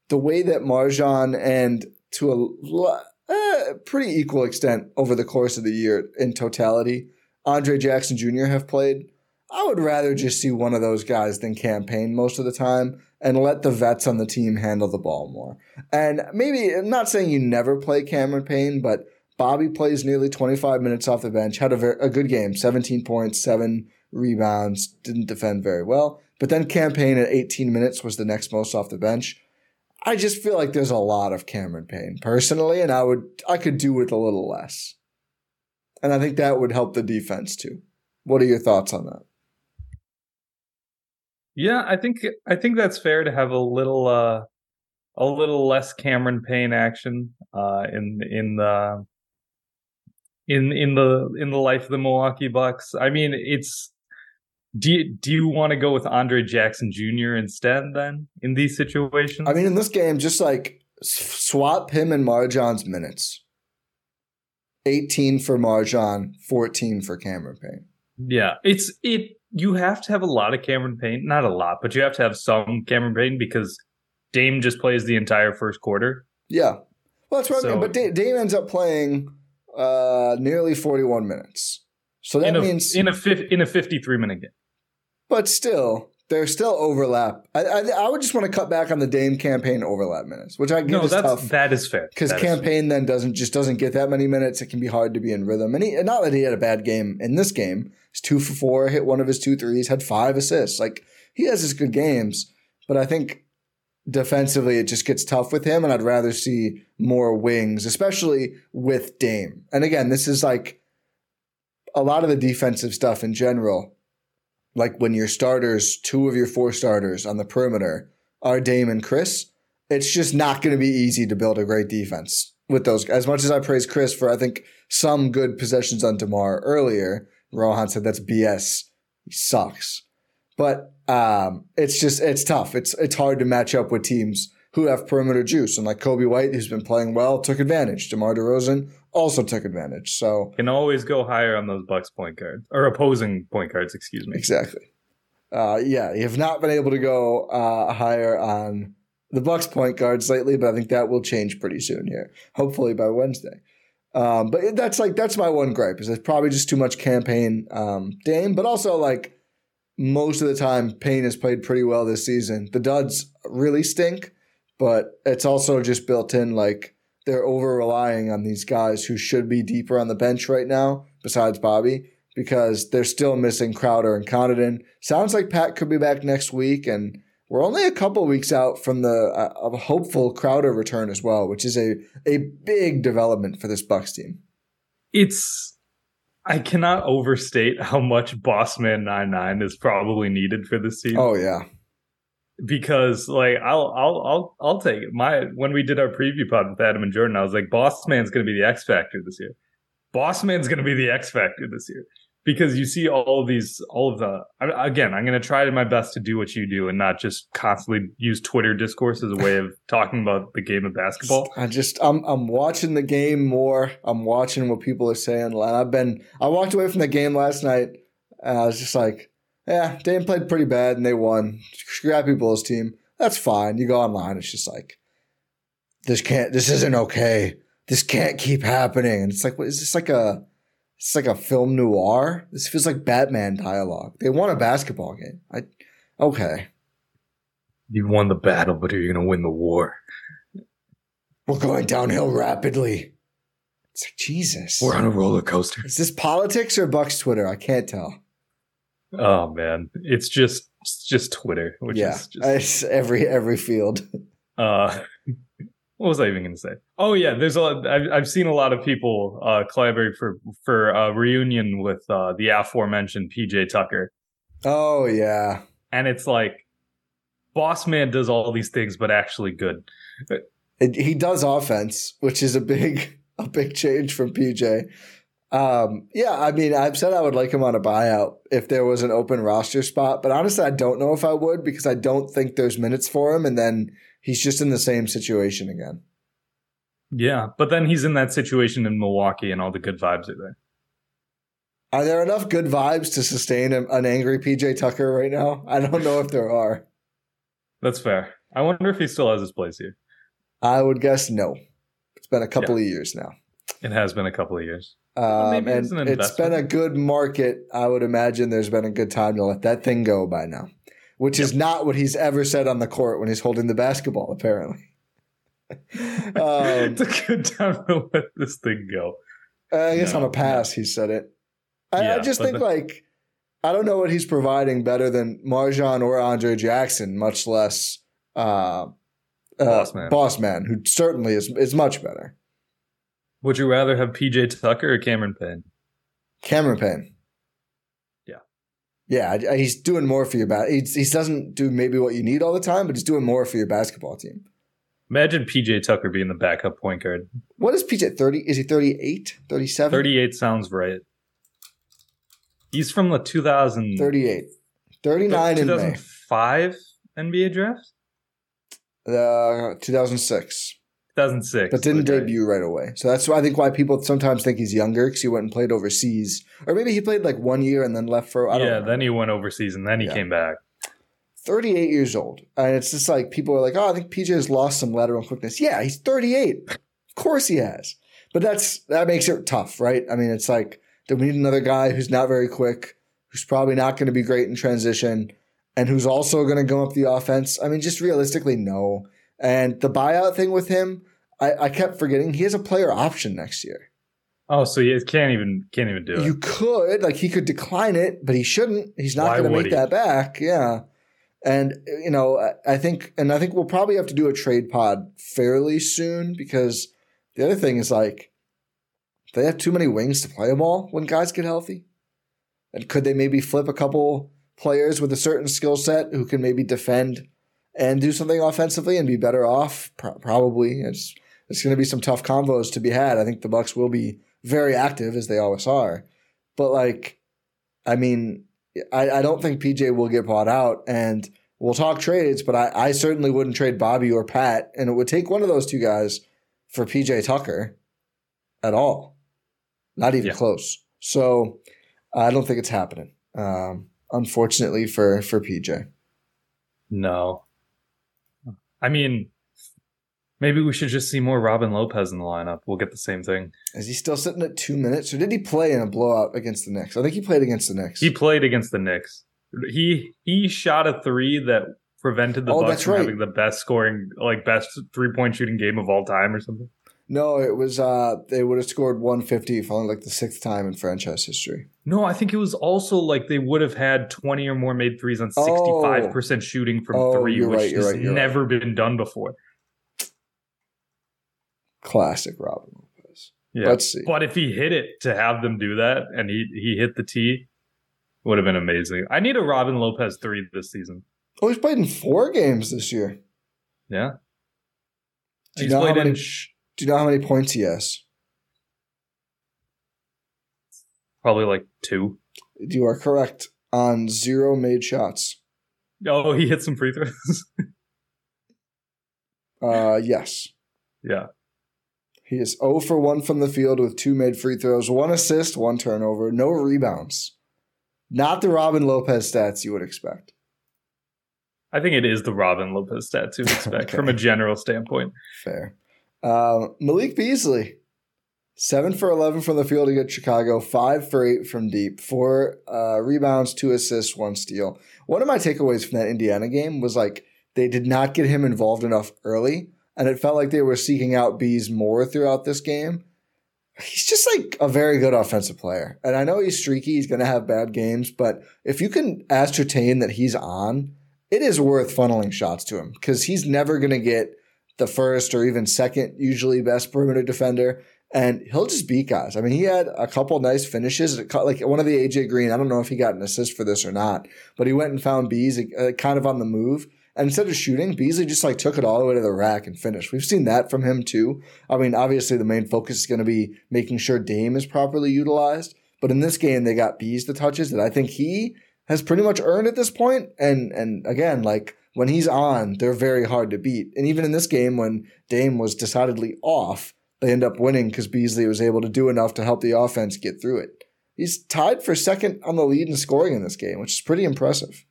the way that MarJon and to a uh, pretty equal extent over the course of the year in totality, Andre Jackson Jr. have played. I would rather just see one of those guys than Cam Payne most of the time and let the vets on the team handle the ball more. And maybe, I'm not saying you never play Cameron Payne, but Bobby plays nearly 25 minutes off the bench, had a, very, a good game, 17 points, seven rebounds, didn't defend very well. But then Cam Payne at 18 minutes was the next most off the bench. I just feel like there's a lot of Cameron Payne personally, and I would I could do with a little less. And I think that would help the defense too. What are your thoughts on that? Yeah, I think I think that's fair to have a little uh a little less Cameron Payne action uh in in the in in the in the life of the Milwaukee Bucks. I mean, it's do you, do you want to go with Andre Jackson Jr. instead then in these situations? I mean, in this game, just like swap him and MarJon's minutes. 18 for MarJon, 14 for Cameron Payne. Yeah, it's it. You have to have a lot of Cameron Payne, not a lot, but you have to have some Cameron Payne because Dame just plays the entire first quarter. Yeah, well, that's right. So, but Dame ends up playing uh, nearly 41 minutes. So that in a, means in a in a 53 minute game. But still, there's still overlap. I, I, I would just want to cut back on the Dame Cam Payne overlap minutes, which I give no, is that's, tough. That is fair because campaign Payne then doesn't just doesn't get that many minutes. It can be hard to be in rhythm. And he, not that he had a bad game in this game. He's two for four, hit one of his two threes, had five assists. Like he has his good games, but I think defensively it just gets tough with him, and I'd rather see more wings, especially with Dame. And again, this is like a lot of the defensive stuff in general, like when your starters, two of your four starters on the perimeter are Dame and Khris, it's just not going to be easy to build a great defense with those. As much as I praise Khris for, I think, some good possessions on DeMar earlier, Rohan said that's BS. He sucks. But um, it's just, it's tough. It's, it's hard to match up with teams who have perimeter juice. And like Coby White, who's been playing well, took advantage. DeMar DeRozan also took advantage. So can always go higher on those Bucks point guards or opposing point guards. Excuse me. Exactly. Uh, yeah, you have not been able to go uh, higher on the Bucks point guards lately, but I think that will change pretty soon here. Hopefully by Wednesday. Um, but that's like that's my one gripe is it's probably just too much Cam Payne um, Dame, but also like most of the time Payne has played pretty well this season. The duds really stink but it's also just built in like they're over relying on these guys who should be deeper on the bench right now, besides Bobby, because they're still missing Crowder and Connaughton. Sounds like Pat could be back next week, and we're only a couple weeks out from the uh, hopeful Crowder return as well, which is a a big development for this Bucks team. It's I cannot overstate how much Bossman 99 is probably needed for this team. Oh yeah because like I'll I'll I'll I'll take it. My when we did our preview pod with Adam and Jordan, I was like, Boss Man's going to be the X factor this year. Boss Man's going to be the X factor this year because you see all of these, all of the. Again, I'm going to try my best to do what you do and not just constantly use Twitter discourse as a way of talking about the game of basketball. I just I'm I'm watching the game more. I'm watching what people are saying. I've been I walked away from the game last night. and I was just like yeah, Dame played pretty bad and they won. Scrappy Bulls team. That's fine. You go online, it's just like, this can't, this isn't okay. This can't keep happening. And it's like, what is this like a, it's like a film noir? This feels like Batman dialogue. They won a basketball game. I, okay. You won the battle, but are you going to win the war? We're going downhill rapidly. It's like, Jesus. We're on a roller coaster. Is this politics or Bucks Twitter? I can't tell. Oh man, it's just it's just Twitter, which yeah, is just it's every every field. Uh, what was I even going to say? Oh yeah, there's a lot. I've, I've seen a lot of people uh, collaborate for for a reunion with uh, the aforementioned PJ Tucker. Oh yeah, and it's like, Boss Man does all these things, but actually good. It, he does offense, which is a big a big change from PJ. Um, yeah, I mean, I've said I would like him on a buyout if there was an open roster spot, but honestly, I don't know if I would because I don't think there's minutes for him, and then he's just in the same situation again. Yeah, but then he's in that situation in Milwaukee, and all the good vibes are there. Are there enough good vibes to sustain an angry PJ Tucker right now? I don't know if there are. That's fair. I wonder if he still has his place here. I would guess no. It's been a couple yeah. of years now. It has been a couple of years. Um, and it's, it's been a good market. I would imagine there's been a good time to let that thing go by now, which yep. is not what he's ever said on the court when he's holding the basketball, apparently. um, it's a good time to let this thing go. I guess no, on a pass, no. he said it. I, yeah, I just think, the- like, I don't know what he's providing better than MarJon or Andre Jackson, much less uh, uh, Boss Man. Boss Man, who certainly is is much better. Would you rather have PJ Tucker or Cameron Payne? Cameron Payne. Yeah. Yeah, he's doing more for your bat. He, he doesn't do maybe what you need all the time, but he's doing more for your basketball team. Imagine PJ Tucker being the backup point guard. What is PJ 30? Is he 38? 37? 38 sounds right. He's from the 2000 38. 39 2005 NBA draft? Uh 2006. 2006. But didn't okay. debut right away. So that's why I think why people sometimes think he's younger because he went and played overseas. Or maybe he played like one year and then left for. I yeah, know. then he went overseas and then he yeah. came back. 38 years old. And it's just like people are like, oh, I think PJ has lost some lateral quickness. Yeah, he's 38. Of course he has. But that's that makes it tough, right? I mean, it's like, do we need another guy who's not very quick, who's probably not going to be great in transition, and who's also going to go up the offense? I mean, just realistically, no. And the buyout thing with him, I, I kept forgetting he has a player option next year. Oh, so he can't even can't even do it. You could like he could decline it, but he shouldn't. He's not going to make he? that back. Yeah. And you know, I think, and I think we'll probably have to do a trade pod fairly soon because the other thing is like they have too many wings to play them all when guys get healthy. And could they maybe flip a couple players with a certain skill set who can maybe defend and do something offensively and be better off? Pro- probably. It's it's going to be some tough combos to be had. I think the Bucks will be very active as they always are. But like, I mean, I, I don't think PJ will get bought out. And we'll talk trades, but I, I certainly wouldn't trade Bobby or Pat. And it would take one of those two guys for PJ Tucker at all. Not even yeah. close. So I don't think it's happening. Um, unfortunately for for PJ. No. I mean, Maybe we should just see more Robin Lopez in the lineup. We'll get the same thing. Is he still sitting at two minutes, or did he play in a blowout against the Knicks? I think he played against the Knicks. He played against the Knicks. He he shot a three that prevented the oh, Bucks from right. having the best scoring, like best three point shooting game of all time, or something. No, it was uh they would have scored 150 for only like the sixth time in franchise history. No, I think it was also like they would have had 20 or more made threes on 65% oh. shooting from oh, three, which right, has right, never right. been done before. Classic Robin Lopez. Yeah. Let's see. But if he hit it to have them do that and he, he hit the tee, would have been amazing. I need a Robin Lopez three this season. Oh, he's played in four games this year. Yeah. Do you, know how many, sh- do you know how many points he has? Probably like two. You are correct on zero made shots. Oh, he hit some free throws. uh, yes. Yeah. He is 0 for 1 from the field with two made free throws, one assist, one turnover, no rebounds. Not the Robin Lopez stats you would expect. I think it is the Robin Lopez stats you would expect okay. from a general standpoint. Fair. Uh, Malik Beasley, 7 for 11 from the field against Chicago, 5 for 8 from deep, 4 uh, rebounds, 2 assists, 1 steal. One of my takeaways from that Indiana game was like they did not get him involved enough early and it felt like they were seeking out Bees more throughout this game. He's just like a very good offensive player. And I know he's streaky, he's going to have bad games, but if you can ascertain that he's on, it is worth funneling shots to him because he's never going to get the first or even second, usually best perimeter defender. And he'll just beat guys. I mean, he had a couple nice finishes, like one of the AJ Green. I don't know if he got an assist for this or not, but he went and found Bees uh, kind of on the move and instead of shooting, Beasley just like took it all the way to the rack and finished. We've seen that from him too. I mean, obviously the main focus is going to be making sure Dame is properly utilized. But in this game, they got Bees the touches that I think he has pretty much earned at this point. And and again, like when he's on, they're very hard to beat. And even in this game, when Dame was decidedly off, they end up winning because Beasley was able to do enough to help the offense get through it. He's tied for second on the lead in scoring in this game, which is pretty impressive.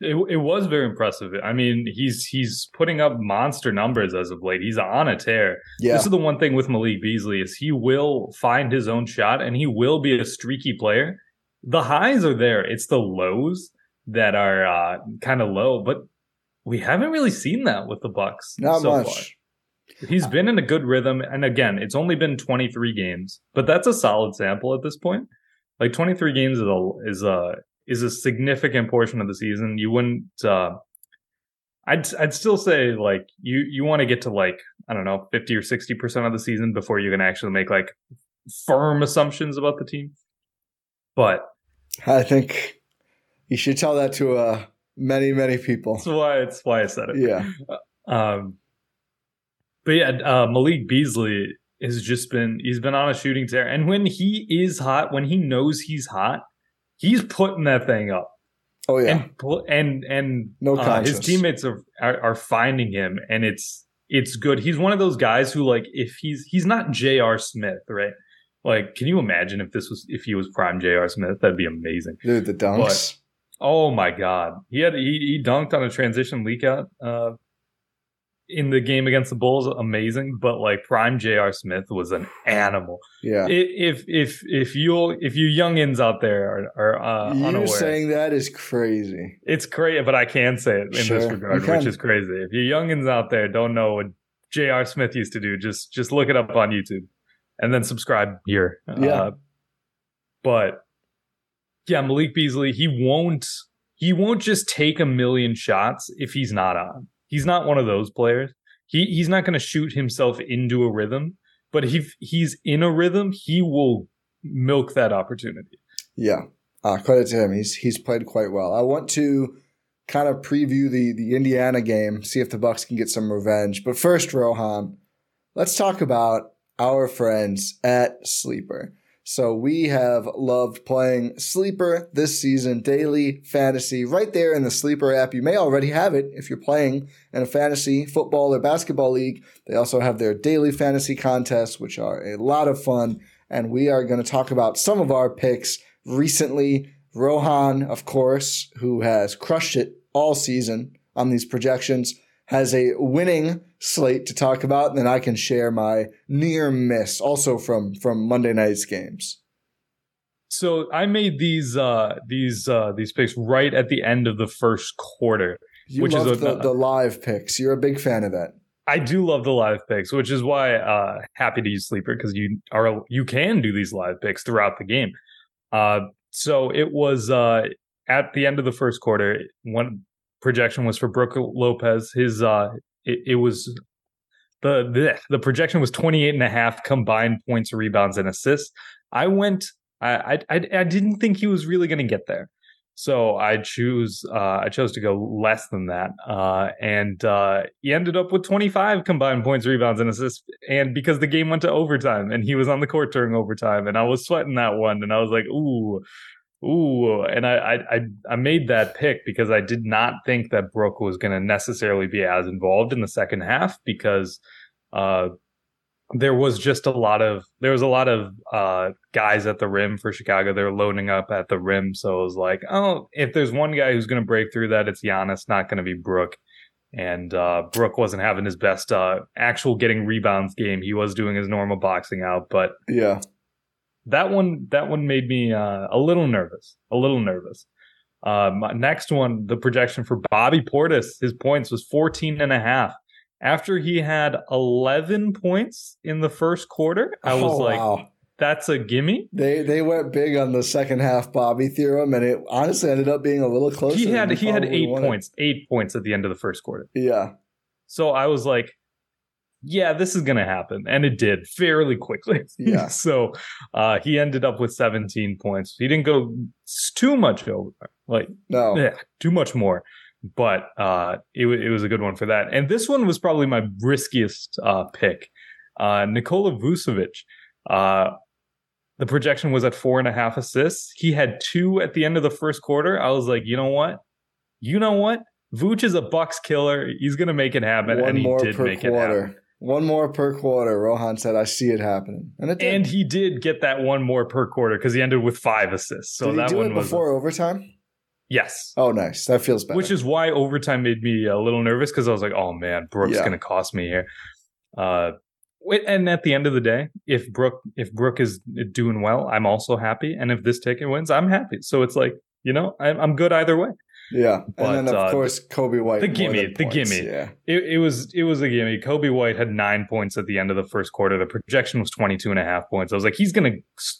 It, it was very impressive. I mean, he's he's putting up monster numbers as of late. He's on a tear. Yeah. This is the one thing with Malik Beasley is he will find his own shot and he will be a streaky player. The highs are there. It's the lows that are uh, kind of low, but we haven't really seen that with the Bucks. Not so much. Far. He's been in a good rhythm, and again, it's only been 23 games, but that's a solid sample at this point. Like 23 games is a is a is a significant portion of the season. You wouldn't. Uh, I'd I'd still say like you you want to get to like I don't know 50 or 60 percent of the season before you can actually make like firm assumptions about the team. But I think you should tell that to uh, many many people. That's why it's why I said it. Yeah. Um. But yeah, uh, Malik Beasley has just been he's been on a shooting tear, and when he is hot, when he knows he's hot, he's putting that thing up. Oh yeah, and and and no uh, his teammates are, are, are finding him, and it's it's good. He's one of those guys who like if he's he's not J.R. Smith, right? Like, can you imagine if this was if he was prime J.R. Smith? That'd be amazing, dude. The dunks. But, oh my god, he had he, he dunked on a transition leak out. Uh, in the game against the Bulls, amazing. But like prime J.R. Smith was an animal. Yeah. If if if you if you youngins out there are, are uh, you unaware, saying that is crazy. It's crazy, but I can say it in Sure, this regard, which is crazy. If you youngins out there don't know what J.R. Smith used to do, just just look it up on YouTube and then subscribe here. Yeah. Uh, but yeah, Malik Beasley, he won't he won't just take a million shots if he's not on. He's not one of those players. He he's not going to shoot himself into a rhythm, but if he's in a rhythm, he will milk that opportunity. Yeah. Uh, credit to him. He's he's played quite well. I want to kind of preview the the Indiana game, see if the Bucks can get some revenge. But first, Rohan, let's talk about our friends at Sleeper. So we have loved playing Sleeper this season, daily fantasy, right there in the Sleeper app. You may already have it if you're playing in a fantasy football or basketball league. They also have their daily fantasy contests, which are a lot of fun. And we are going to talk about some of our picks recently. Rohan, of course, who has crushed it all season on these projections, has a winning slate to talk about, and then I can share my near miss also from from Monday night's games. So I made these uh these uh these picks right at the end of the first quarter. You Which is a- the, the live picks. You're a big fan of that. I do love the live picks, which is why uh happy to use sleeper because you are you can do these live picks throughout the game. Uh so it was uh at the end of the first quarter, one projection was for Brook Lopez. His uh it, it was the, the the projection was 28 and a half combined points, rebounds, and assists. I went I I I, didn't think he was really gonna get there. So I choose uh, I chose to go less than that, uh, and uh, he ended up with 25 combined points, rebounds, and assists. And because the game went to overtime, and he was on the court during overtime, and I was sweating that one, and I was like, ooh, ooh, and I I I, made that pick because I did not think that Brook was going to necessarily be as involved in the second half because. Uh, there was just a lot of there was a lot of uh guys at the rim for Chicago. They're loading up at the rim, so it was like, oh, if there's one guy who's going to break through that, it's Giannis, not going to be Brook. And uh Brook wasn't having his best uh actual getting rebounds game. He was doing his normal boxing out, but Yeah. That one that one made me uh, a little nervous, a little nervous. Uh, my next one, the projection for Bobby Portis, his points was 14 and a half. After he had 11 points in the first quarter, I was Oh, like, wow. that's a gimme. They they went big on the second half Bobby theorem, and it honestly ended up being a little closer. He had he had eight wanted. points, eight points at the end of the first quarter. Yeah. So I was like, yeah, this is going to happen. And it did fairly quickly. Yeah. so uh, he ended up with 17 points. He didn't go too much over, like, No. yeah, too much more. But uh, it, it was a good one for that. And this one was probably my riskiest uh, pick. Uh, Nikola Vucevic. Uh, the projection was at four and a half assists. He had two at the end of the first quarter. I was like, you know what? You know what? Vooch is a Bucks killer. He's gonna make it happen, One and he did make it happen. One more per quarter. Rohan said, "I see it happening," and it did. And he did get that one more per quarter because he ended with five assists. So did he that do one was before overtime? Yes. Oh, nice. That feels better. Which is why overtime made me a little nervous because I was like, oh man, Brook's Yeah. going to cost me here. Uh, wait, and at the end of the day, if Brook if Brook is doing well, I'm also happy, and if this ticket wins, I'm happy. So it's like you know, I'm, I'm good either way. Yeah. but, and then of uh, course Coby White. the gimme, the points. gimme. Yeah. It, it was it was a gimme. Coby White had nine points at the end of the first quarter. The projection was 22 and a half points. I was like, he's gonna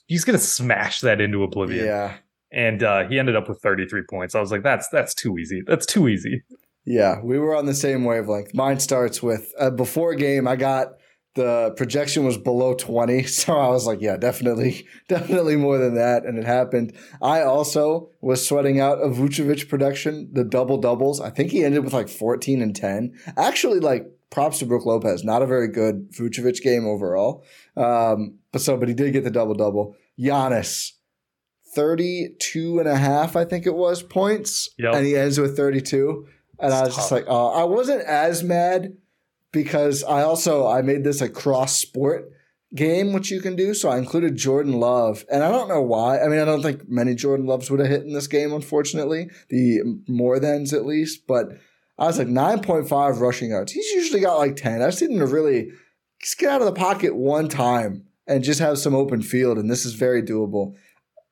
he's gonna smash that into oblivion. Yeah. And uh, he ended up with 33 points. I was like, that's that's too easy. That's too easy. Yeah, we were on the same wavelength. Mine starts with uh, before game. I got the projection was below twenty, so I was like, yeah, definitely, definitely more than that, and it happened. I also was sweating out a Vucevic production, the double doubles. I think he ended with like fourteen and ten. Actually, like props to Brook Lopez. Not a very good Vucevic game overall, um, but so but he did get the double double. Giannis. 32 and a half, I think it was, points. Yep. And he ends with 32. And I It's was just like, oh, I wasn't as mad because I also I made this a cross sport game, which you can do. So I included Jordan Love, and I don't know why. I mean, I don't think many Jordan Loves would have hit in this game, unfortunately. The more thans at least, but I was like nine point five rushing yards. He's usually got like ten. I just need him really just get out of the pocket one time and just have some open field, and this is very doable.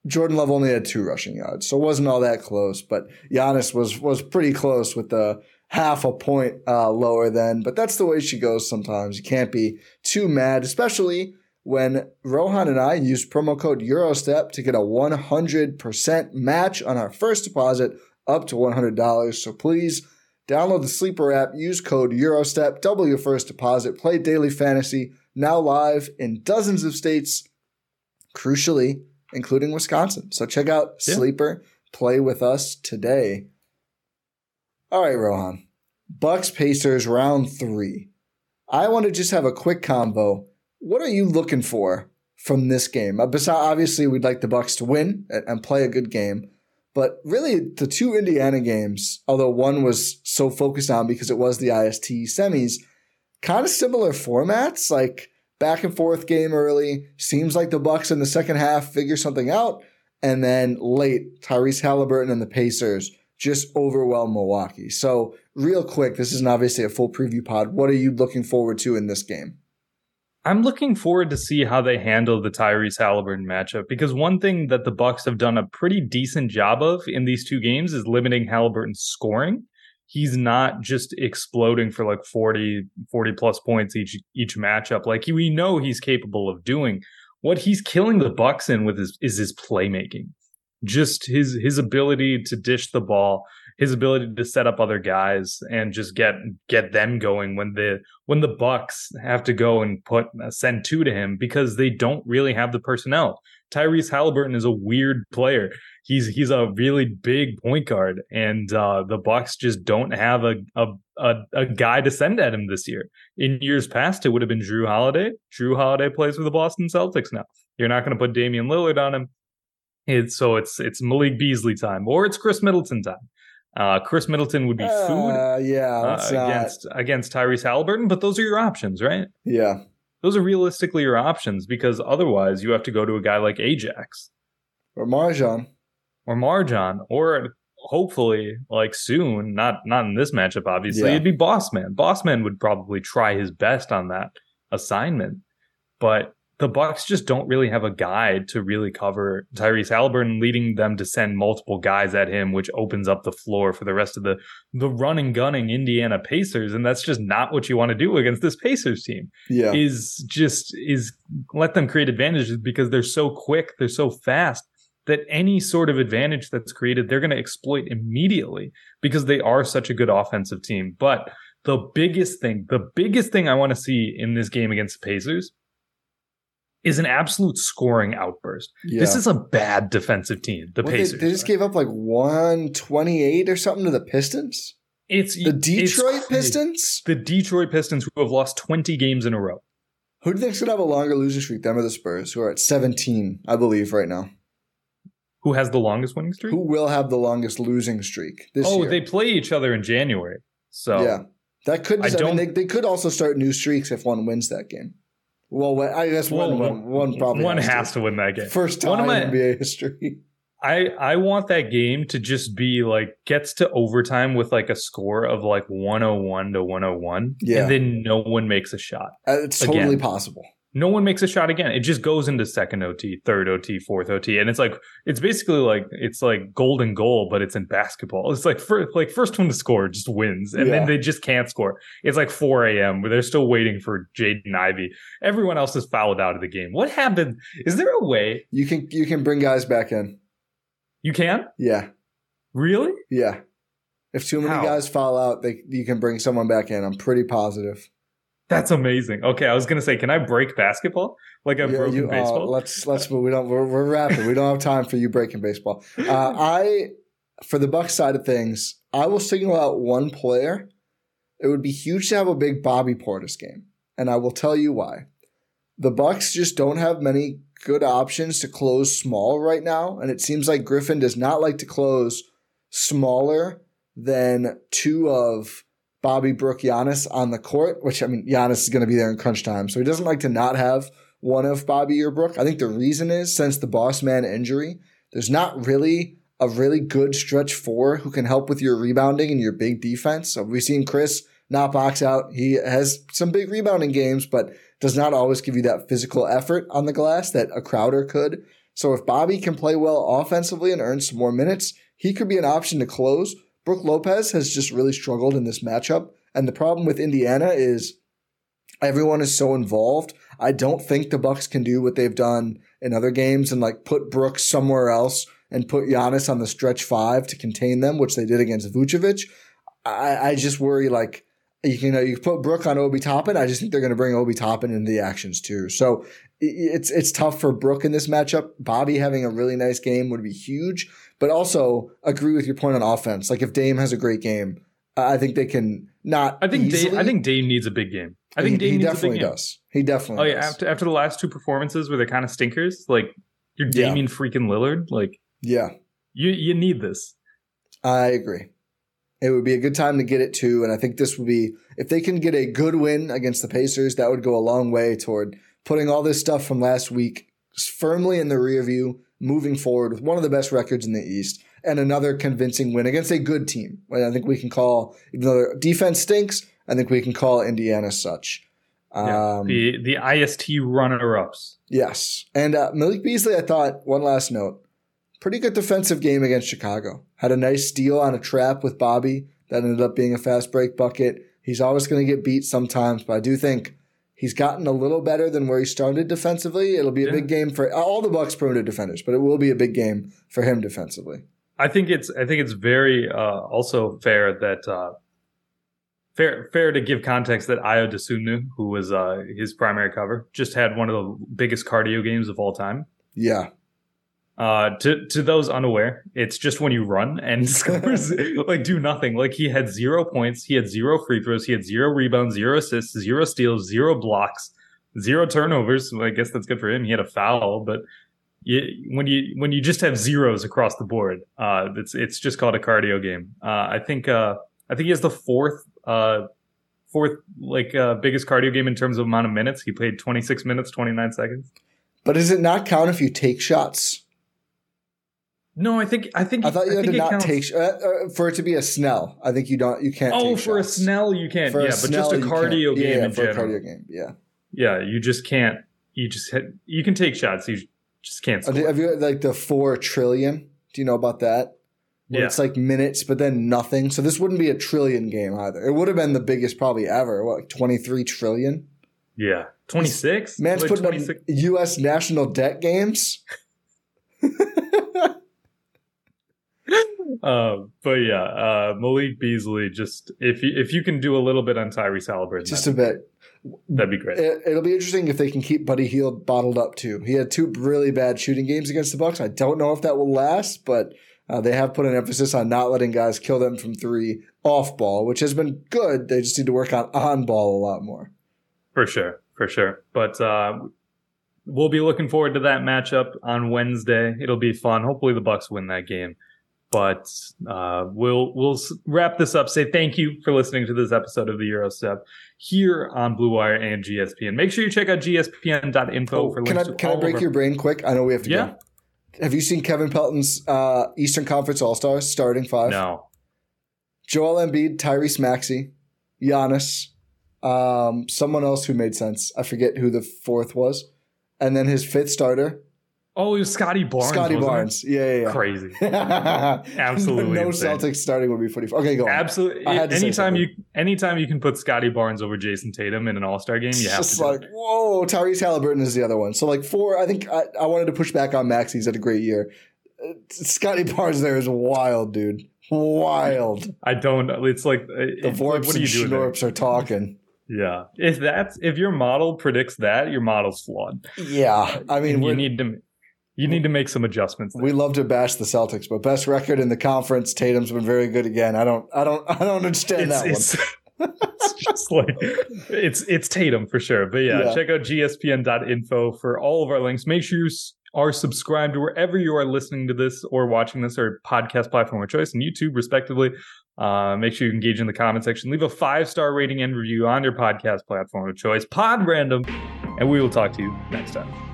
Jordan Love only had two rushing yards, so it wasn't all that close. But Giannis was was pretty close with the half a point uh, lower than. But that's the way she goes sometimes. You can't be too mad, especially when Rohan and I use promo code Gyro Step to get a 100% match on our first deposit up to $100. So please download the Sleeper app, use code Gyro Step, double your first deposit, play daily fantasy, now live in dozens of states, crucially, including Wisconsin. So check out Yeah. Sleeper, play with us today. All right, Rohan. Bucks Pacers round three. I want to just have a quick combo. What are you looking for from this game? Uh, obviously, we'd like the Bucks to win and play a good game. But really, the two Indiana games, although one was so focused on because it was the IST semis, kind of similar formats, like back and forth game early. Seems like the Bucks in the second half figure something out, and then late, Tyrese Halliburton and the Pacers just overwhelm Milwaukee. So, real quick, this isn't obviously a full preview pod. What are you looking forward to in this game? I'm looking forward to see how they handle the Tyrese Halliburton matchup because one thing that the Bucks have done a pretty decent job of in these two games is limiting Halliburton's scoring. He's not just exploding for like 40 40 plus points each each matchup like we know he's capable of doing. What he's killing the Bucks in with is, is his playmaking. Just his his ability to dish the ball, his ability to set up other guys and just get get them going when the when the Bucks have to go and put uh, send two to him because they don't really have the personnel. Tyrese Halliburton is a weird player. He's he's a really big point guard, and uh, the Bucks just don't have a, a a a guy to send at him this year. In years past, it would have been Jrue Holiday. Jrue Holiday plays for the Boston Celtics now. You're not going to put Damian Lillard on him. It's so it's it's Malik Beasley time, or it's Khris Middleton time. Uh, Khris Middleton would be food Uh, yeah, uh, it's not- against against Tyrese Halliburton, but those are your options, right? yeah, Those are realistically your options because otherwise you have to go to a guy like Ajax or MarJon. or MarJon or hopefully like soon, not not in this matchup obviously, Yeah. it'd be Bossman. Bossman would probably try his best on that assignment. But the Bucks just don't really have a guide to really cover Tyrese Halliburton, leading them to send multiple guys at him, which opens up the floor for the rest of the the running gunning Indiana Pacers, and that's just not what you want to do against this Pacers team. Yeah, Is just is let them create advantages because they're so quick, they're so fast that any sort of advantage that's created, they're going to exploit immediately because they are such a good offensive team. But the biggest thing, the biggest thing I want to see in this game against the Pacers is an absolute scoring outburst. yeah. This is a bad defensive team, the What, they, Pacers. they just gave up like one twenty eight or something to the Pistons. it's The Detroit it's. Pistons. The Detroit Pistons who have lost 20 games in a row. Who do you think's gonna have a longer losing streak? Them or the Spurs, who are at seventeen, I believe, right now. Who has the longest winning streak? Who will have the longest losing streak this oh, year? they play each other in January. So yeah, that could. I I, mean, don't- they, they could also start new streaks if one wins that game. Well, I guess one, Well, one, one probably one has, has to. to win that game. First One time of in my- NBA history. I I want that game to just be like gets to overtime with like a score of like 101 to 101 Yeah. and then no one makes a shot. Uh, It's Again. totally possible. No one makes a shot again. It just goes into second OT, third OT, fourth OT and it's like it's basically like it's like golden goal but it's in basketball. It's like for, like first one to score just wins and Yeah. then they just can't score. It's like 4 a.m. where they're still waiting for Jaden Ivey. Everyone else is fouled out of the game. What happened? Is there a way You can you can bring guys back in. you can? Yeah, Really? yeah. If too many How? guys fall out, they you can bring someone back in. I'm pretty positive. That's amazing. Okay, I was gonna say, can I break basketball like I've Yeah, broken you- oh, baseball? let's let's move. We don't. We're, we're wrapping. We don't have time for you breaking baseball. Uh, I, for the Bucks side of things, I will single out one player. It would be huge to have a big Bobby Portis game, and I will tell you why. The Bucks just don't have many good options to close small right now, and it seems like Griffin does not like to close smaller than two of Bobby Brook Giannis on the court. Which I mean, Giannis is going to be there in crunch time, so he doesn't like to not have one of Bobby or Brook. I think the reason is since the boss man injury, there's not really a really good stretch four who can help with your rebounding and your big defense. So we've seen Khris not box out. He has some big rebounding games, but does not always give you that physical effort on the glass that a Crowder could. So if Bobby can play well offensively and earn some more minutes, he could be an option to close. Brook Lopez has just really struggled in this matchup. And the problem with Indiana is everyone is so involved. I don't think the Bucks can do what they've done in other games and like put Brooks somewhere else and put Giannis on the stretch five to contain them, which they did against Vucevic. I, I just worry like you can you, know, you put Brook on Obi Toppin. I just think they're going to bring Obi Toppin into the actions too. So it's it's tough for Brook in this matchup. Bobby having a really nice game would be huge, but also agree with your point on offense. Like if Dame has a great game, I think they can not. I think easily, Dame, I think Dame needs a big game. I think he, Dame he needs definitely a big game. does. He definitely. Oh yeah, after after the last two performances where they're kind of stinkers, like you're Yeah. Freaking Lillard, like yeah. you you need this. I agree. It would be a good time to get it too, and I think this would be if they can get a good win against the Pacers, that would go a long way toward putting all this stuff from last week firmly in the rear view, moving forward with one of the best records in the East and another convincing win against a good team. I think we can call, even though their defense stinks, I think we can call Indiana such. Yeah. Um, the the IST runner ups. Yes. And uh, Malik Beasley, I thought, one last note, pretty good defensive game against Chicago. Had a nice steal on a trap with Bobby that ended up being a fast break bucket. He's always going to get beat sometimes, but I do think he's gotten a little better than where he started defensively. It'll be a Yeah. big game for all the Bucks perimeter defenders, but it will be a big game for him defensively. I think it's I think it's very uh, also fair that uh, fair fair to give context that Ayo Dosunmu, who was uh, his primary cover, just had one of the biggest cardio games of all time. Yeah. Uh, to to those unaware, it's just when you run and scores like do nothing. Like he had zero points, he had zero free throws, he had zero rebounds, zero assists, zero steals, zero blocks, zero turnovers. So I guess that's good for him. He had a foul, but you, when you when you just have zeros across the board, uh, it's it's just called a cardio game. Uh, I think uh, I think he has the fourth uh, fourth like uh, biggest cardio game in terms of amount of minutes. He played 26 minutes, 29 seconds. But does it not count if you take shots? No, I think I think I thought you had think to not counts- take sh- uh, uh, for it to be a Snell. I think you don't. You can't. Oh, for shots. a Snell you can, For yeah, but Snell, just a cardio game yeah, in for general. a cardio game. Yeah. Yeah, you just can't. You just hit, you can take shots. You just can't score. Have you like the four trillion? Do you know about that? Where Yeah. It's like minutes, but then nothing. So this wouldn't be a trillion game either. It would have been the biggest probably ever. What, like 23 trillion? yeah, twenty six. Man's putting up U.S. national debt games. Uh, but yeah, uh, Malik Beasley. Just if you if you can do a little bit on Tyrese Halliburton, Just a bit. that'd be great. It, it'll be interesting if they can keep Buddy Hield bottled up too. He had two really bad shooting games against the Bucks. I don't know if that will last, but uh, they have put an emphasis on not letting guys kill them from three off ball, which has been good. They just need to work on on ball a lot more. For sure, for sure. But uh, we'll be looking forward to that matchup on Wednesday. It'll be fun. Hopefully, the Bucks win that game. But uh, we'll we'll wrap this up. Say thank you for listening to this episode of the Gyro Step here on Blue Wire and GSPN. Make sure you check out gspn.info Oh, for can links I to can I break your brain quick? I know we have to Yeah. go. have you seen Kevin Pelton's uh, Eastern Conference All Stars starting five? No. Joel Embiid, Tyrese Maxey, Giannis, um, someone else who made sense. I forget who the fourth was, and then his fifth starter, Oh, it was Scottie Barnes. Scottie? Barnes. Yeah, yeah, yeah. Crazy. Absolutely, no insane. Celtics starting would be pretty. Fun. Okay, go on. Absolutely. I had to say Anytime you anytime you can put Scottie Barnes over Jayson Tatum in an All Star game, you have just to. do like whoa. Tyrese Halliburton is the other one. So like four. I think I, I wanted to push back on Max. He's had a great year. Uh, Scottie Barnes there is wild, dude. Wild. I don't. It's like The it's like, Vorps what are and? Schnorps are talking. Yeah. If that's if your model predicts that, your model's flawed. Yeah, I mean, you need to you need to make some adjustments. we love to bash the Celtics, but best record in the conference, Tatum's been very good again. I don't, I don't, I don't understand that it's, it's just like it's it's Tatum for sure. But yeah, Yeah. check out gspn.info for all of our links. Make sure you are subscribed to wherever you are listening to this or watching this or podcast platform of choice and YouTube, respectively. Uh, make sure you engage in the comment section. Leave a five star rating and review on your podcast platform of choice, Pod Random, and we will talk to you next time.